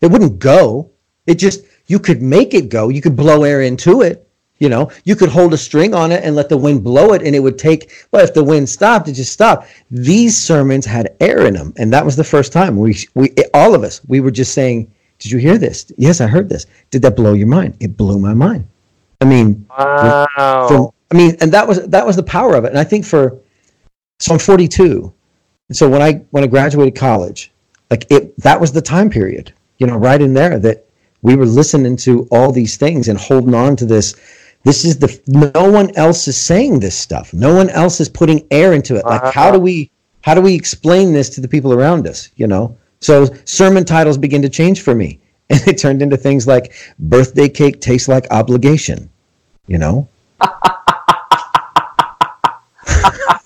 It wouldn't go. It just you could make it go. You could blow air into it. You know, you could hold a string on it and let the wind blow it, and it would take. Well, if the wind stopped, it just stopped. These sermons had air in them, and that was the first time we we all of us we were just saying, "Did you hear this? Yes, I heard this. Did that blow your mind? It blew my mind." I mean,
wow.
From, I mean, and that was that was the power of it. And I think for so I'm 42, and so when I when I graduated college, like it that was the time period, you know, right in there that we were listening to all these things and holding on to this this is the no one else is saying this stuff. No one else is putting air into it. Like how do we how do we explain this to the people around us? You know. So sermon titles begin to change for me, and it turned into things like "Birthday cake tastes like obligation." You know.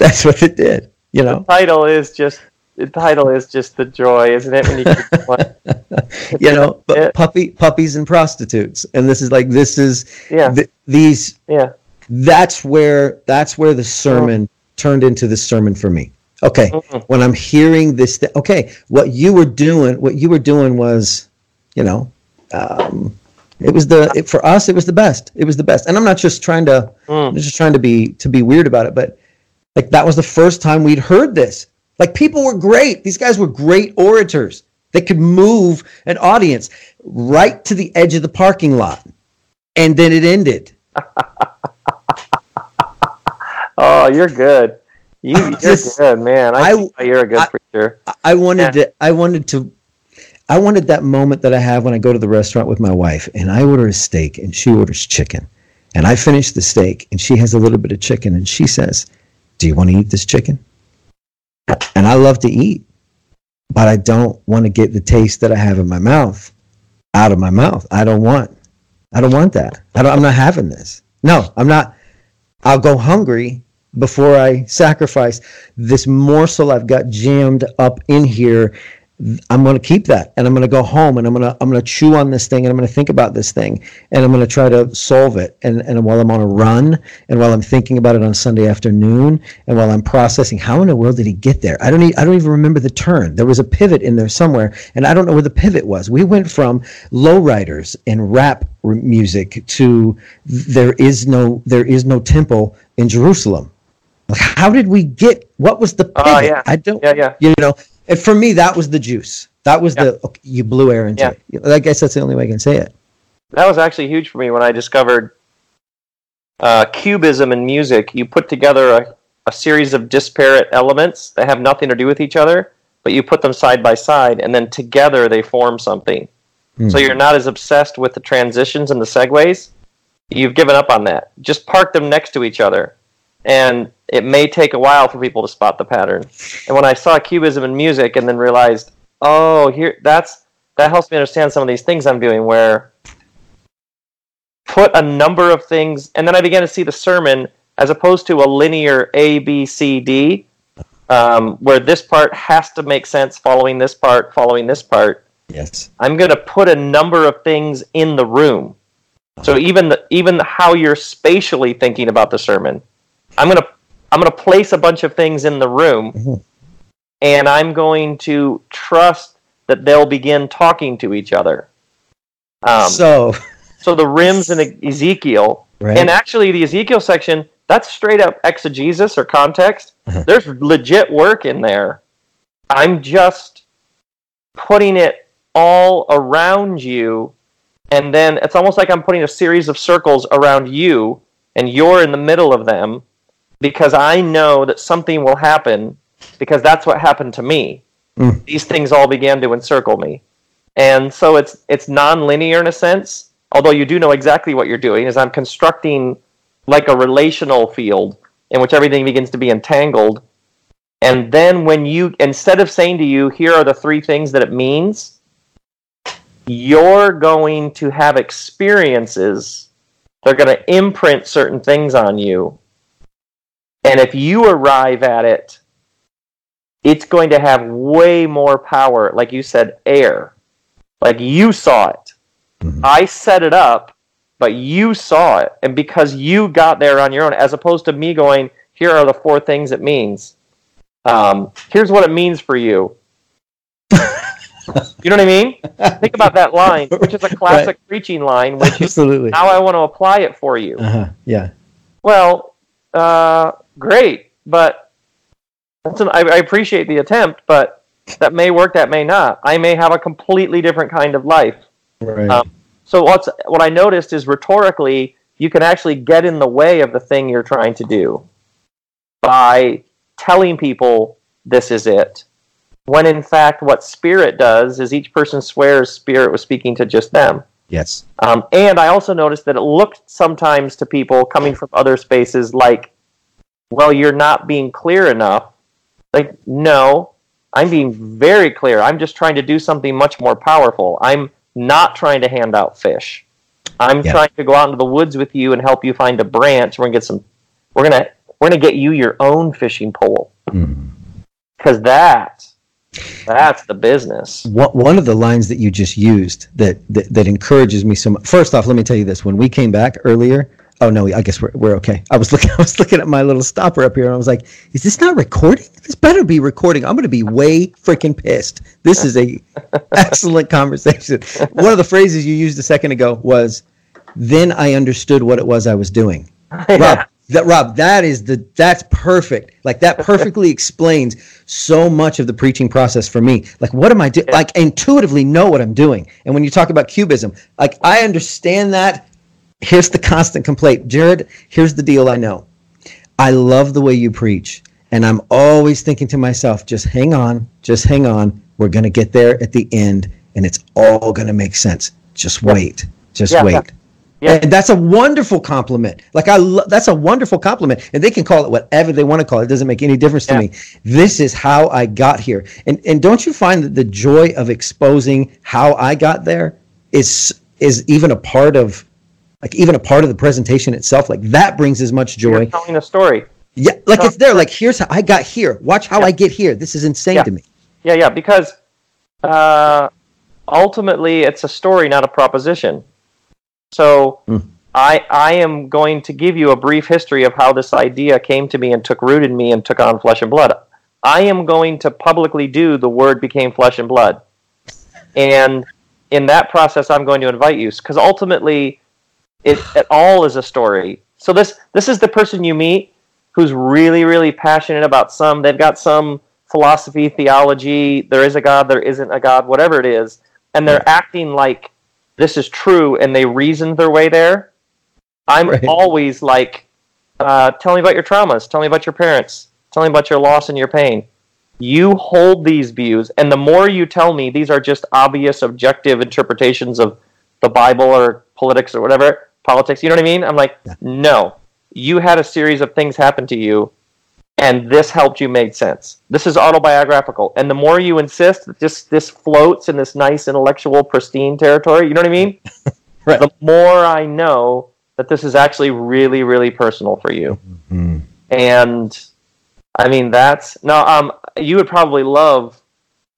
That's what it did. You know.
The title is just the title is just the joy, isn't it? When
you, you know, but puppy puppies and prostitutes, and this is like this is
yeah th-
these
yeah.
That's where that's where the sermon oh. turned into the sermon for me. Okay, mm-hmm. when I'm hearing this, th- okay, what you were doing, what you were doing was, you know, um, it was the it, for us. It was the best. It was the best. And I'm not just trying to, mm. I'm just trying to be to be weird about it, but like that was the first time we'd heard this. Like people were great. These guys were great orators. They could move an audience right to the edge of the parking lot. And then it ended.
oh, you're good. You, are good, man. I, I you're a good I, preacher.
I wanted yeah. to. I wanted to. I wanted that moment that I have when I go to the restaurant with my wife and I order a steak and she orders chicken, and I finish the steak and she has a little bit of chicken and she says, "Do you want to eat this chicken?" And I love to eat, but I don't want to get the taste that I have in my mouth out of my mouth. I don't want. I don't want that. I don't, I'm not having this. No, I'm not. I'll go hungry before I sacrifice this morsel I've got jammed up in here I'm going to keep that and I'm going to go home and I'm going to I'm going to chew on this thing and I'm going to think about this thing and I'm going to try to solve it and and while I'm on a run and while I'm thinking about it on Sunday afternoon and while I'm processing how in the world did he get there I don't I don't even remember the turn there was a pivot in there somewhere and I don't know where the pivot was we went from lowriders and rap music to there is no there is no temple in Jerusalem how did we get what was the
oh, pivot? Uh, yeah.
I don't
yeah, yeah.
you know and for me, that was the juice. That was the okay, you blew air into it. I guess that's the only way I can say it.
That was actually huge for me when I discovered uh, cubism in music. You put together a, a series of disparate elements that have nothing to do with each other, but you put them side by side, and then together they form something. Mm. So you're not as obsessed with the transitions and the segues. You've given up on that. Just park them next to each other and it may take a while for people to spot the pattern. And when I saw cubism in music, and then realized, oh, here that's that helps me understand some of these things I'm doing. Where put a number of things, and then I began to see the sermon as opposed to a linear A B C D, um, where this part has to make sense following this part, following this part.
Yes,
I'm going to put a number of things in the room. So even the, even how you're spatially thinking about the sermon I'm gonna place a bunch of things in the room, mm-hmm. and I'm going to trust that they'll begin talking to each other.
Um, so,
so the rims in Ezekiel, right. and actually the Ezekiel section, that's straight up exegesis or context. Uh-huh. There's legit work in there. I'm just putting it all around you, and then it's almost like I'm putting a series of circles around you, and you're in the middle of them, because I know that something will happen because that's what happened to me. Mm. These things all began to encircle me. And so it's it's non-linear in a sense, although you do know exactly what you're doing is I'm constructing like a relational field in which everything begins to be entangled. And then when you, instead of saying to you, here are the three things that it means, you're going to have experiences. They're going to imprint certain things on you. And if you arrive at it, it's going to have way more power. Like you said, air. Like you saw it. Mm-hmm. I set it up, but you saw it. And because you got there on your own, as opposed to me going, here are the four things it means. Um, here's what it means for you. you know what I mean? Think about that line, which is a classic right. preaching line, which
Absolutely.
is how I want to apply it for you.
Uh-huh. Yeah.
Well, uh, great, but an, I, I appreciate the attempt, but that may work, that may not. I may have a completely different kind of life.
Right. Um,
so what's what I noticed is rhetorically, you can actually get in the way of the thing you're trying to do by telling people this is it. When in fact, what spirit does is each person swears spirit was speaking to just them.
Yes.
Um, and I also noticed that it looked sometimes to people coming from other spaces like, well, you're not being clear enough. Like, no, I'm being very clear. I'm just trying to do something much more powerful. I'm not trying to hand out fish. I'm yeah. trying to go out into the woods with you and help you find a branch. We're gonna get some. We're gonna we're going to get you your own fishing pole. Because mm. that, that's the business.
One of the lines that you just used that, that, that encourages me so much. First off, let me tell you this. When we came back earlier, oh no, I guess we're, we're okay. I was looking, I was looking at my little stopper up here and I was like, is this not recording? This better be recording. I'm going to be way freaking pissed. This is a excellent conversation. One of the phrases you used a second ago was, then I understood what it was I was doing. yeah. Rob, that Rob, that is the that's perfect. Like that perfectly explains so much of the preaching process for me. Like what am I doing? Like intuitively know what I'm doing. And when you talk about cubism, like I understand that. Here's the constant complaint, Jared. Here's the deal. I know. I love the way you preach, and I'm always thinking to myself, just hang on, just hang on. We're gonna get there at the end, and it's all gonna make sense. Just wait. Just yeah, wait. Yeah. And that's a wonderful compliment. Like I, lo- that's a wonderful compliment, and they can call it whatever they want to call it. It doesn't make any difference to me. This is how I got here, and and don't you find that the joy of exposing how I got there is is even a part of, like even a part of the presentation itself. Like that brings as much joy.
You're telling a story.
Yeah, like it's there. Like here's how I got here. Watch how yeah. I get here. This is insane to me.
Yeah, yeah, because uh, ultimately it's a story, not a proposition. So mm. I I am going to give you a brief history of how this idea came to me and took root in me and took on flesh and blood. I am going to publicly do the word became flesh and blood. And in that process I'm going to invite you because ultimately it, it all is a story. So this this is the person you meet who's really really passionate about some they've got some philosophy, theology, there is a god, there isn't a god, whatever it is, and they're acting like this is true and they reasoned their way there, I'm right. always like, uh, tell me about your traumas, tell me about your parents, tell me about your loss and your pain. You hold these views, and the more you tell me these are just obvious, objective interpretations of the Bible or politics or whatever, politics, you know what I mean? I'm like, yeah. no. You had a series of things happen to you and this helped you make sense. This is autobiographical, and the more you insist that this this floats in this nice intellectual pristine territory, you know what I mean? right. The more I know that this is actually really really personal for you, mm-hmm. and I mean that's now um you would probably love.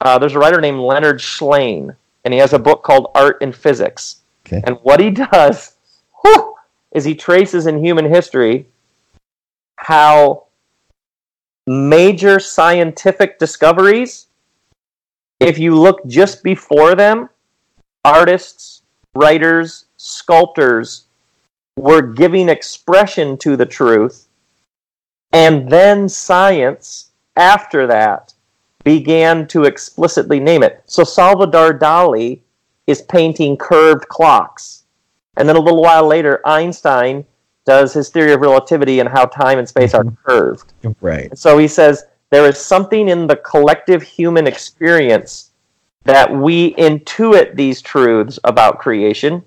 Uh, there's a writer named Leonard Shlain, and he has a book called Art and Physics.
Okay.
And what he does whew, is he traces in human history how major scientific discoveries, if you look just before them, artists, writers, sculptors were giving expression to the truth, and then science, after that, began to explicitly name it. So Salvador Dali is painting curved clocks. And then a little while later, Einstein does his theory of relativity and how time and space are mm-hmm. curved.
Right.
So he says there is something in the collective human experience that we intuit these truths about creation,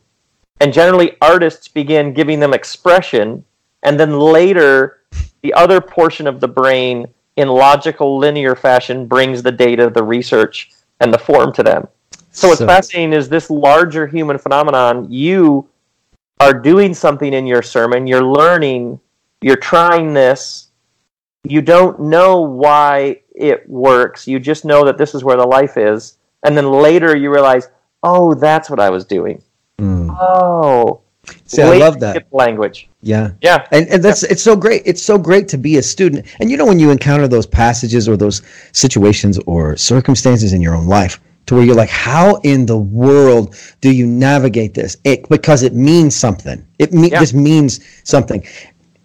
and generally artists begin giving them expression, and then later the other portion of the brain in logical linear fashion brings the data, the research, and the form to them. So what's
So-
fascinating is this larger human phenomenon. You are doing something in your sermon. You're learning. You're trying this. You don't know why it works. You just know that this is where the life is. And then later you realize, oh, that's what I was doing.
Mm.
Oh,
See, I love that.
language.
Yeah.
Yeah,
And, and that's it's so great. It's so great to be a student. And you know when you encounter those passages or those situations or circumstances in your own life to where you're like, how in the world do you navigate this? It, because it means something. It me-
Yeah.
this means something.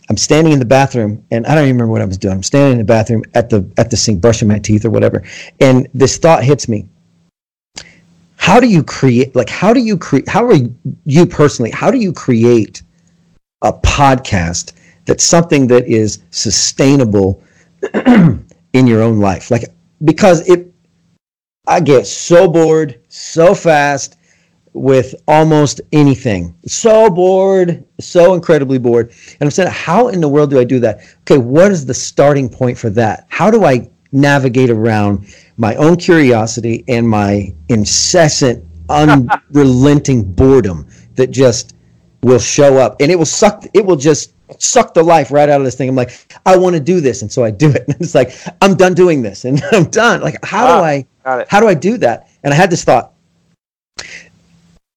I'm standing in the bathroom and I don't even remember what I was doing. I'm standing in the bathroom at the at the sink brushing my teeth or whatever. And this thought hits me. How do you create like how do you create how are you personally how do you create a podcast that's something that is sustainable in your own life like because it i get so bored so fast with almost anything. So bored so incredibly bored. And i'm saying how in the world do i do that? Okay what is the starting point for that? How do i navigate around my own curiosity and my incessant unrelenting boredom that just will show up? And it will suck it will just suck the life right out of this thing. I'm like i want to do this. And so i do it. And it's like i'm done doing this. And i'm done. Like how
Ah,
do i how do i do that? And i had this thought.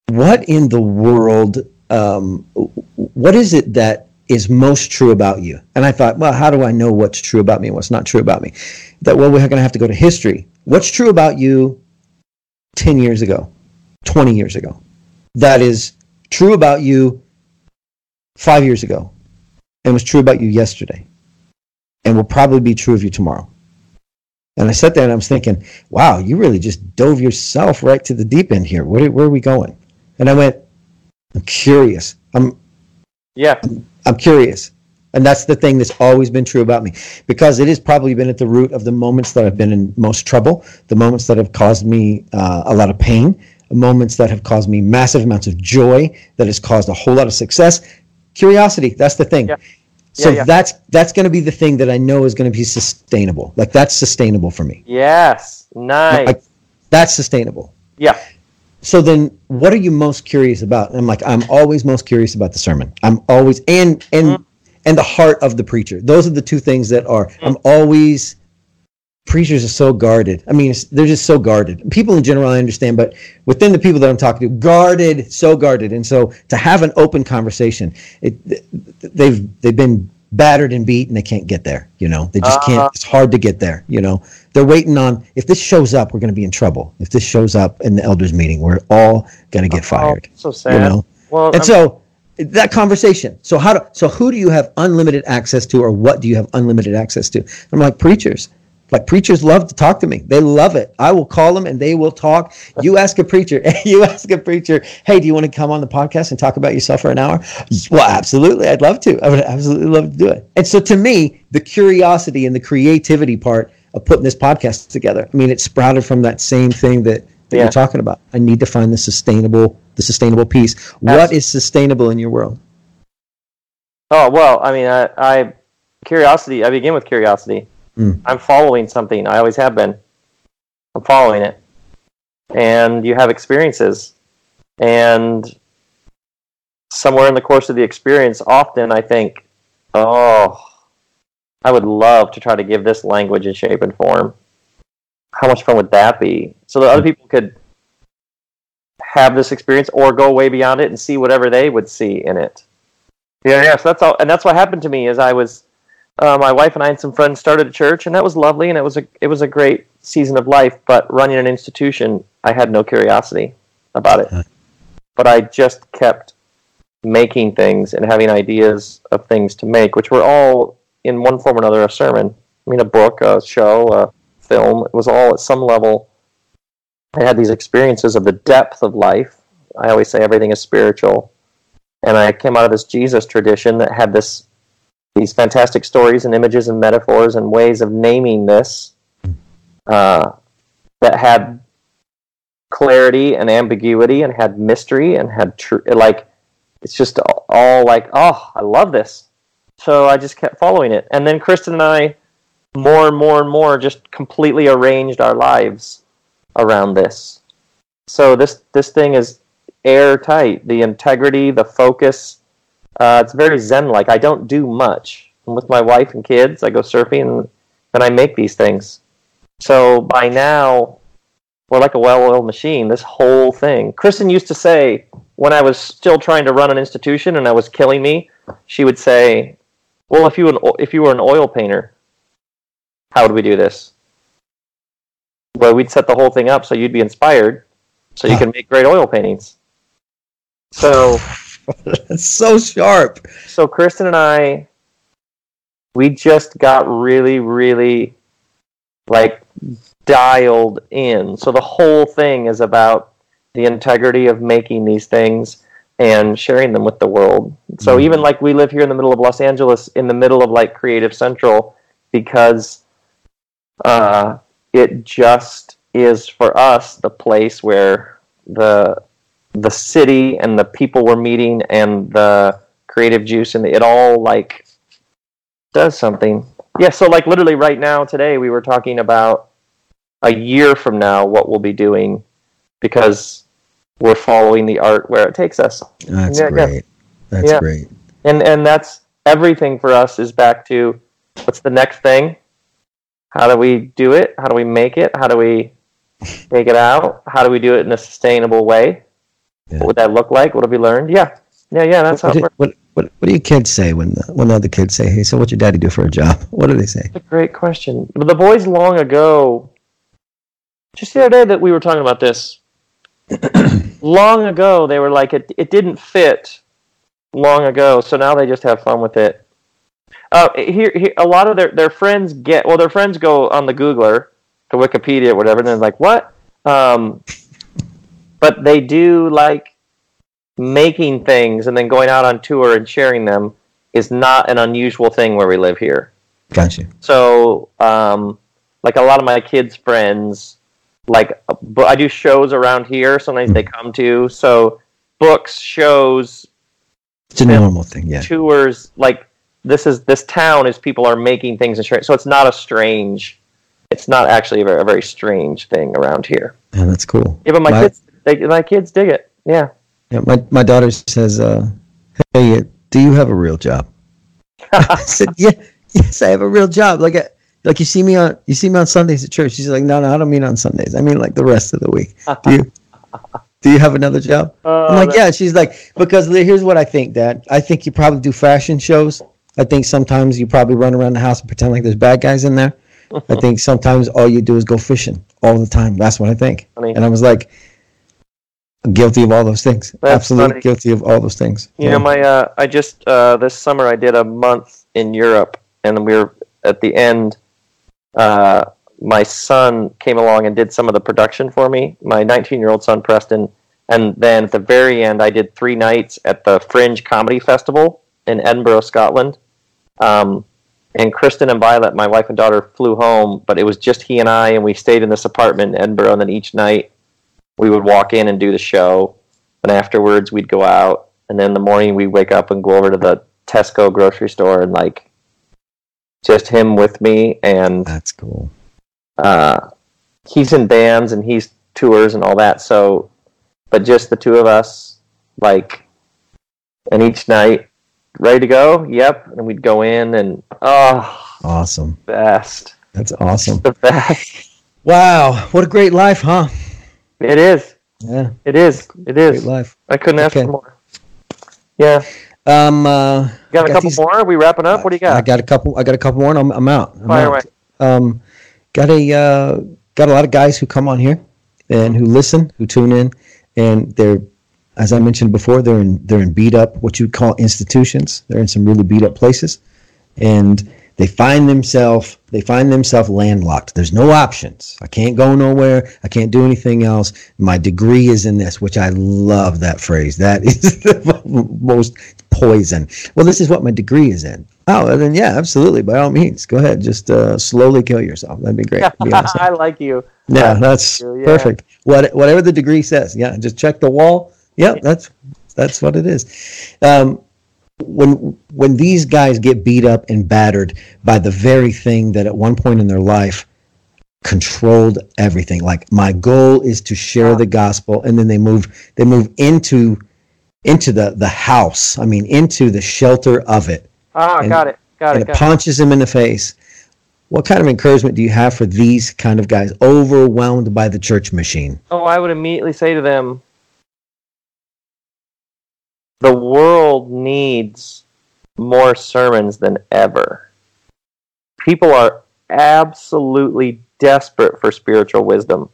What in the world um, what is it that is most true about you? And i thought well how do i know what's true about me and what's not true about me? That well we're going to have to go to history. What's true about you 10 years ago 20 years ago? That is true about you five years ago and was true about you yesterday and will probably be true of you tomorrow. And I sat there and I was thinking, wow, you really just dove yourself right to the deep end here. Where, where are we going? And I went, I'm curious. I'm,
Yeah,
I'm curious. And that's the thing that's always been true about me because it has probably been at the root of the moments that I've been in most trouble, the moments that have caused me uh, a lot of pain, moments that have caused me massive amounts of joy, that has caused a whole lot of success. Curiosity, that's the thing.
Yeah.
So
Yeah, yeah.
that's that's going to be the thing that I know is going to be sustainable. Like that's sustainable for me.
yes, nice.
Like that's sustainable.
yeah,
So then what are you most curious about? And I'm like, I'm always most curious about the sermon. I'm always and and mm. and the heart of the preacher. Those are the two things that are I'm mm. always preachers are so guarded. I mean, they're just so guarded. People in general I understand, but within the people that I'm talking to, guarded, so guarded. And so to have an open conversation, it they've they've been battered and beat and they can't get there, you know. They just
Uh-huh.
can't it's hard to get there, you know. They're waiting on if this shows up, we're going to be in trouble. If this shows up in the elders meeting, we're all going to get fired.
Oh, so sad.
You know?
Well,
And
I'm-
so that conversation. So how do so who do you have unlimited access to or what do you have unlimited access to? I'm like preachers. Like preachers love to talk to me. They love it. I will call them and they will talk. You ask a preacher, you ask a preacher, hey, do you want to come on the podcast and talk about yourself for an hour? Well, absolutely. I'd love to. I would absolutely love to do it. And so to me, the curiosity and the creativity part of putting this podcast together, I mean, it sprouted from that same thing that, that
Yeah.
you're talking about. I need to find the sustainable, the sustainable piece. What is sustainable in your world?
Oh well, I mean, I, I curiosity. I begin with curiosity.
Mm.
I'm following something. I always have been. I'm following it, and you have experiences, and somewhere in the course of the experience, often I think, oh, I would love to try to give this language and shape and form. How much fun would that be? So that other people could have this experience or go way beyond it and see whatever they would see in it. Yeah, yeah. So that's all, and that's what happened to me. Is I was, uh, my wife and I and some friends started a church, and that was lovely, and it was a it was a great season of life. But running an institution, I had no curiosity about it. But I just kept making things and having ideas of things to make, which were all in one form or another a sermon. I mean, a book, a show, a film. It was all at some level. I had these experiences of the depth of life. I always say everything is spiritual and I came out of this Jesus tradition that had this these fantastic stories and images and metaphors and ways of naming this uh, that had clarity and ambiguity and had mystery and had tr- like it's just all, all like oh I love this so I just kept following it. And then Kristen and I, more and more and more, just completely arranged our lives around this. So this this thing is airtight. The integrity, the focus. Uh, it's very zen like. I don't do much. I'm with my wife and kids. I go surfing and, and I make these things. So by now, we're like a well-oiled machine. This whole thing. Kristen used to say when I was still trying to run an institution and I was killing me, she would say, "Well, if you an, if you were an oil painter, how would we do this?" Well, we'd set the whole thing up so you'd be inspired, so you can make great oil paintings. So
That's so sharp.
so Kristen and I, we just got really, really like dialed in. So the whole thing is about the integrity of making these things and sharing them with the world. So
Mhm.
even like we live here in the middle of Los Angeles, in the middle of like Creative Central, because uh, it just is for us the place where the the city and the people we're meeting and the creative juice and it all like does something. Yeah, so like literally right now today we were talking about a year from now what we'll be doing because we're following the art where it takes us.
That's
Yeah, yeah.
great. That's
Yeah.
great.
And and that's everything for us is back to what's the next thing? How do we do it? How do we make it? How do we take it out? How do we do it in a sustainable way?
Yeah.
What would that look like? What have we learned? Yeah. Yeah, yeah, that's how
What,
it
do-
works.
what, what, what do your kids say when the, when the other kids say, "Hey, so what's your daddy do for a job?" What do they say?
That's a great question. But the boys long ago, just the other day that we were talking about this, long ago they were like it. It didn't fit long ago, so now they just have fun with it. Uh, here, here, a lot of their their friends get well. Their friends go on the Googler to Wikipedia or whatever, and they're like, "What?" Um, but they do like making things and then going out on tour and sharing them is not an unusual thing where we live here.
Gotcha.
So, um, like a lot of my kids' friends, like but I do shows around here. Sometimes they come to so books, shows,
It's a normal thing. Yeah.
tours. Like this is this town is people are making things and sharing. So it's not a strange. It's not actually a very, a very strange thing around here.
Yeah, that's cool.
Yeah, but my,
My-
kids, they, my kids dig it. Yeah.
Yeah, my my daughter says, uh, "Hey, uh, do you have a real job?" I said, "Yeah, yes, I have a real job. Like, I, like you see me on you see me on Sundays at church." She's like, "No, no, I don't mean on Sundays. I mean like the rest of the week. Do you do you have another job?"
Uh,
I'm like, "Yeah." She's like, "Because here's what I think, Dad. I think you probably do fashion shows. I think sometimes you probably run around the house and pretend like there's bad guys in there. I think sometimes all you do is go fishing all the time. That's what I think."
Funny.
And I was like, guilty of all those things.
That's
Absolutely
funny.
guilty of all those things.
You know, my uh, I just uh, this summer I did a month in Europe, and we were at the end. Uh, my son came along and did some of the production for me. My 19 year old son Preston, and then at the very end, I did three nights at the Fringe Comedy Festival in Edinburgh, Scotland. Um, and Kristen and Violet, my wife and daughter, flew home, but it was just he and I, and we stayed in this apartment in Edinburgh. And then each night, we would walk in and do the show, and afterwards we'd go out, and then in the morning we'd wake up and go over to the Tesco grocery store and like just him with me, and
That's cool.
uh, he's in bands and he's tours and all that. So, but just the two of us, like, and each night, ready to go. Yep, and we'd go in and oh,
Awesome.
best,
That's awesome.
the best.
Wow. What a great life, huh?
It is.
Yeah.
It is. It is.
Great life.
I couldn't ask
Okay.
for more. Yeah.
Um, uh,
You got a
Got
couple
these-
more? Are we wrapping up? What do you got?
I
got?
a couple. I got a couple more. And I'm, I'm out. I'm
Fire
out.
away.
Um, got a uh, got a lot of guys who come on here and who listen, who tune in, and they're, as I mentioned before, they're in they're in beat up what you'd call institutions. They're in some really beat up places, and they find themselves they find themselves landlocked. There's no options. I can't go nowhere. I can't do anything else. My degree is in this, which I love that phrase. That is the most poison. Well, this is what my degree is in. Oh, then yeah, absolutely. By all means, go ahead. Just uh, slowly kill yourself. That'd be great. Be.
I like you.
Yeah, that's
Yeah.
perfect. What whatever the degree says. Yeah, just check the wall. Yeah, that's that's what it is. Um, when when these guys get beat up and battered by the very thing that at one point in their life controlled everything like my goal is to share the gospel and then they move they move into into the the house i mean into the shelter of it.
Ah
and,
got it got
and
it,
it punches him in the face. What kind of encouragement do you have for these kind of guys overwhelmed by the church machine?
Oh i would immediately say to them the world needs more sermons than ever people are absolutely desperate for spiritual wisdom.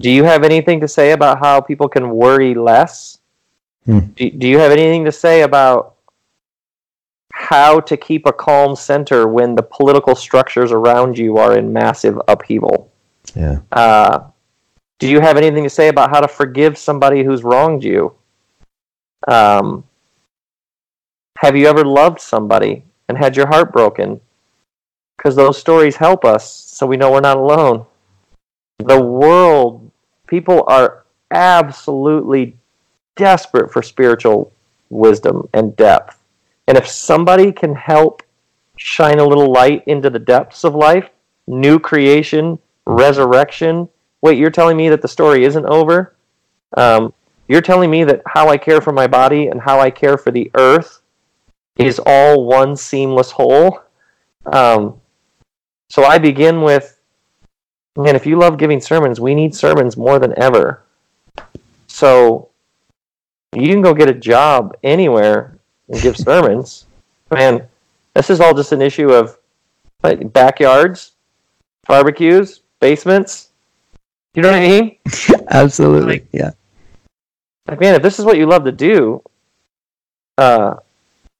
Do you have anything to say about how people can worry less? Hmm. Do, do you have anything to say about how to keep a calm center when the political structures around you are in massive upheaval?
Yeah.
Uh, do you have anything to say about how to forgive somebody who's wronged you? Um, have you ever loved somebody and had your heart broken? Because those stories help us so we know we're not alone. The world, people are absolutely desperate for spiritual wisdom and depth. And if somebody can help shine a little light into the depths of life, new creation, resurrection, wait, you're telling me that the story isn't over? Um, you're telling me that how I care for my body and how I care for the earth is all one seamless whole? Um, so I begin with, man, if you love giving sermons, we need sermons more than ever. So you can go get a job anywhere and give sermons. Man, this is all just an issue of like, backyards, barbecues, basements. You know what I mean?
Absolutely. Like, yeah.
Like, man, if this is what you love to do, uh,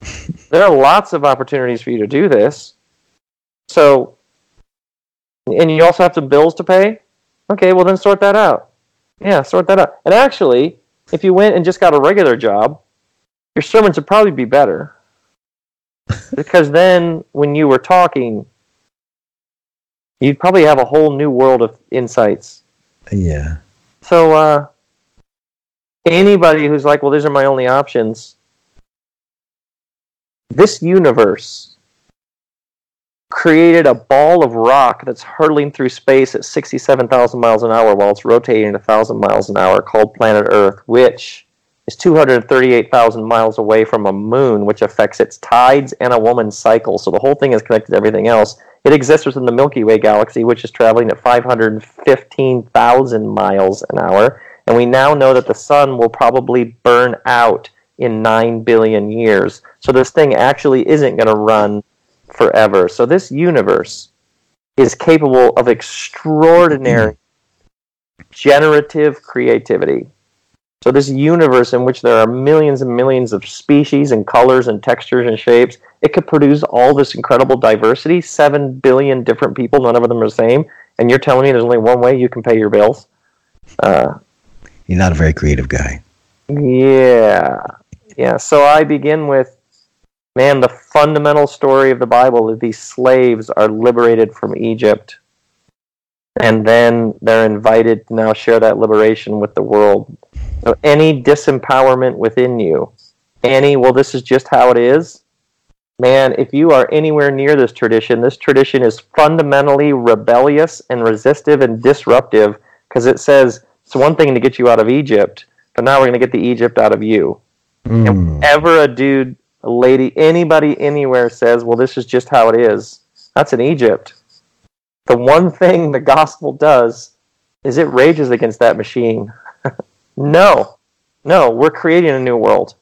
there are lots of opportunities for you to do this. So and you also have some bills to pay. Okay, well then sort that out. Yeah, sort that out. And actually, if you went and just got a regular job, your sermons would probably be better. because then when you were talking, you'd probably have a whole new world of insights.
Yeah.
So uh, anybody who's like, well, these are my only options. This universe created a ball of rock that's hurtling through space at 67,000 miles an hour while it's rotating at 1,000 miles an hour called planet Earth, which is 238,000 miles away from a moon, which affects its tides and a woman's cycle. So the whole thing is connected to everything else. It exists within the Milky Way galaxy, which is traveling at 515,000 miles an hour. And we now know that the sun will probably burn out in 9 billion years. So this thing actually isn't going to run forever. So this universe is capable of extraordinary generative creativity. So this universe in which there are millions and millions of species and colors and textures and shapes, it could produce all this incredible diversity, 7 billion different people, none of them are the same, and you're telling me there's only one way you can pay your bills? Uh,
you're not a very creative guy.
Yeah. Yeah, so I begin with man, the fundamental story of the Bible is these slaves are liberated from Egypt. And then they're invited to now share that liberation with the world. So any disempowerment within you, any, well, this is just how it is. Man, if you are anywhere near this tradition, this tradition is fundamentally rebellious and resistive and disruptive because it says it's one thing to get you out of Egypt, but now we're going to get the Egypt out of you. Mm. And whenever a dude a lady, anybody anywhere says, well, this is just how it is, that's in Egypt. The one thing the gospel does is it rages against that machine. no, no, we're creating a new world.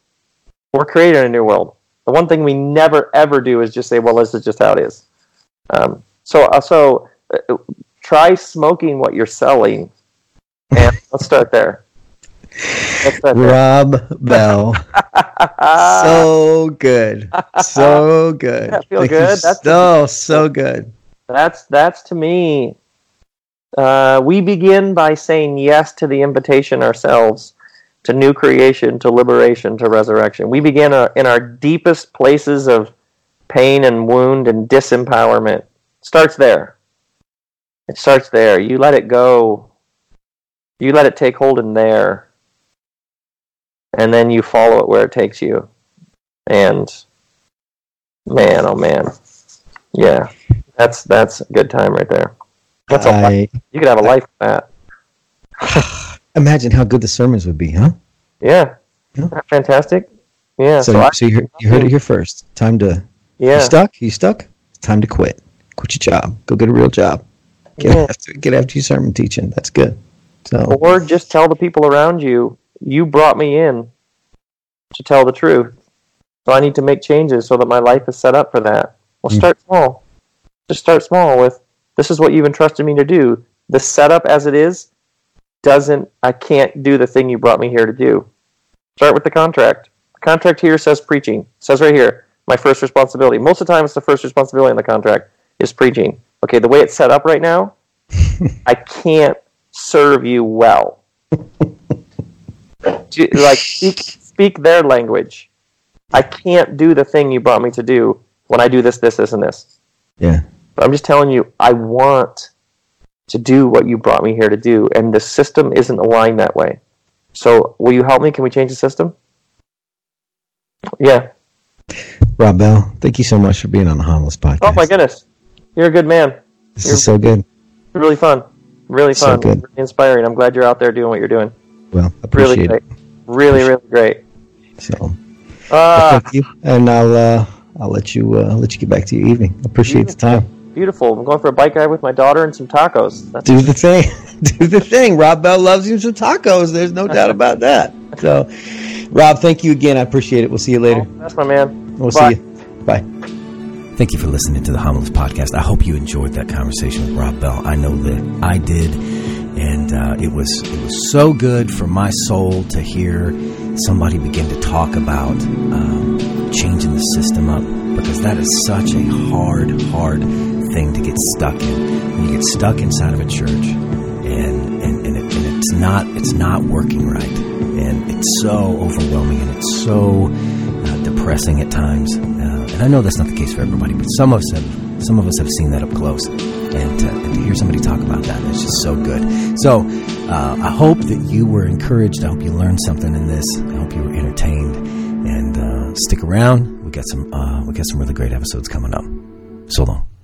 We're creating a new world. The one thing we never ever do is just say, well, this is just how it is. Um, so, uh, so uh, try smoking what you're selling, and let's start there.
Rob Bell. so good. So good.
That feel good?
That's so, so good.
That's that's to me. Uh, we begin by saying yes to the invitation ourselves to new creation, to liberation, to resurrection. We begin our, in our deepest places of pain and wound and disempowerment. It starts there. It starts there. You let it go. You let it take hold in there and then you follow it where it takes you. and man, oh man, yeah, that's that's a good time right there. That's a
I,
you could have a life with that.
imagine how good the sermons would be, huh?
Yeah,
Yeah.
fantastic. Yeah,
So,
so, I,
so you, heard, you heard it here first. Time to
Yeah.
you stuck. You stuck. It's time to quit. Quit your job. Go get a real job. Get
Yeah.
after get after your sermon teaching. That's good. So
or just tell the people around you, you brought me in to tell the truth. So I need to make changes so that my life is set up for that. Well,
Mm.
start small. Just start small with this is what you've entrusted me to do. The setup as it is doesn't, I can't do the thing you brought me here to do. Start with the contract. The contract here says preaching. It says right here, my first responsibility. Most of the time, it's the first responsibility in the contract is preaching. Okay, the way it's set up right now, I can't serve you well. Do- like speak speak their language. I can't do the thing you brought me to do when I do this, this, this, and this.
yeah.
But I'm just telling you, I want to do what you brought me here to do, and the system isn't aligned that way. So, will you help me? Can we change the system? Yeah.
Rob Bell, thank you so much for being on the Homilist podcast.
Oh my goodness, you're a good man.
This is so good.
Really fun. Really
So
fun.
good.
Really inspiring. I'm glad you're out there doing what you're doing.
Well,
Really
appreciate
great.
it.
Really, really great.
So
Ah,
thank you, and I'll uh, I'll let you uh, let you get back to your evening. Appreciate the time.
beautiful. I'm going for a bike ride with my daughter and some tacos. That's
Do the thing. Do the thing. Rob Bell loves you some tacos. There's no doubt about that. So, Rob, thank you again. I appreciate it. We'll see you later.
that's my man.
We'll
Bye.
see you. Bye.
Thank you for listening to the Homilist Podcast. I hope you enjoyed that conversation with Rob Bell. I know that I did, and uh, it was it was so good for my soul to hear somebody begin to talk about um, changing the system up because that is such a hard, hard thing to get stuck in. You get stuck inside of a church, and and, and, it, and it's not it's not working right, and it's so overwhelming, and it's so uh, depressing at times. Uh, and I know that's not the case for everybody, but some of us have some of us have seen that up close. And to, and to hear somebody talk about that is just so good. So uh, I hope that you were encouraged. I hope you learned something in this. I hope you were entertained. And uh, stick around. We got some uh, we got some really great episodes coming up. So long.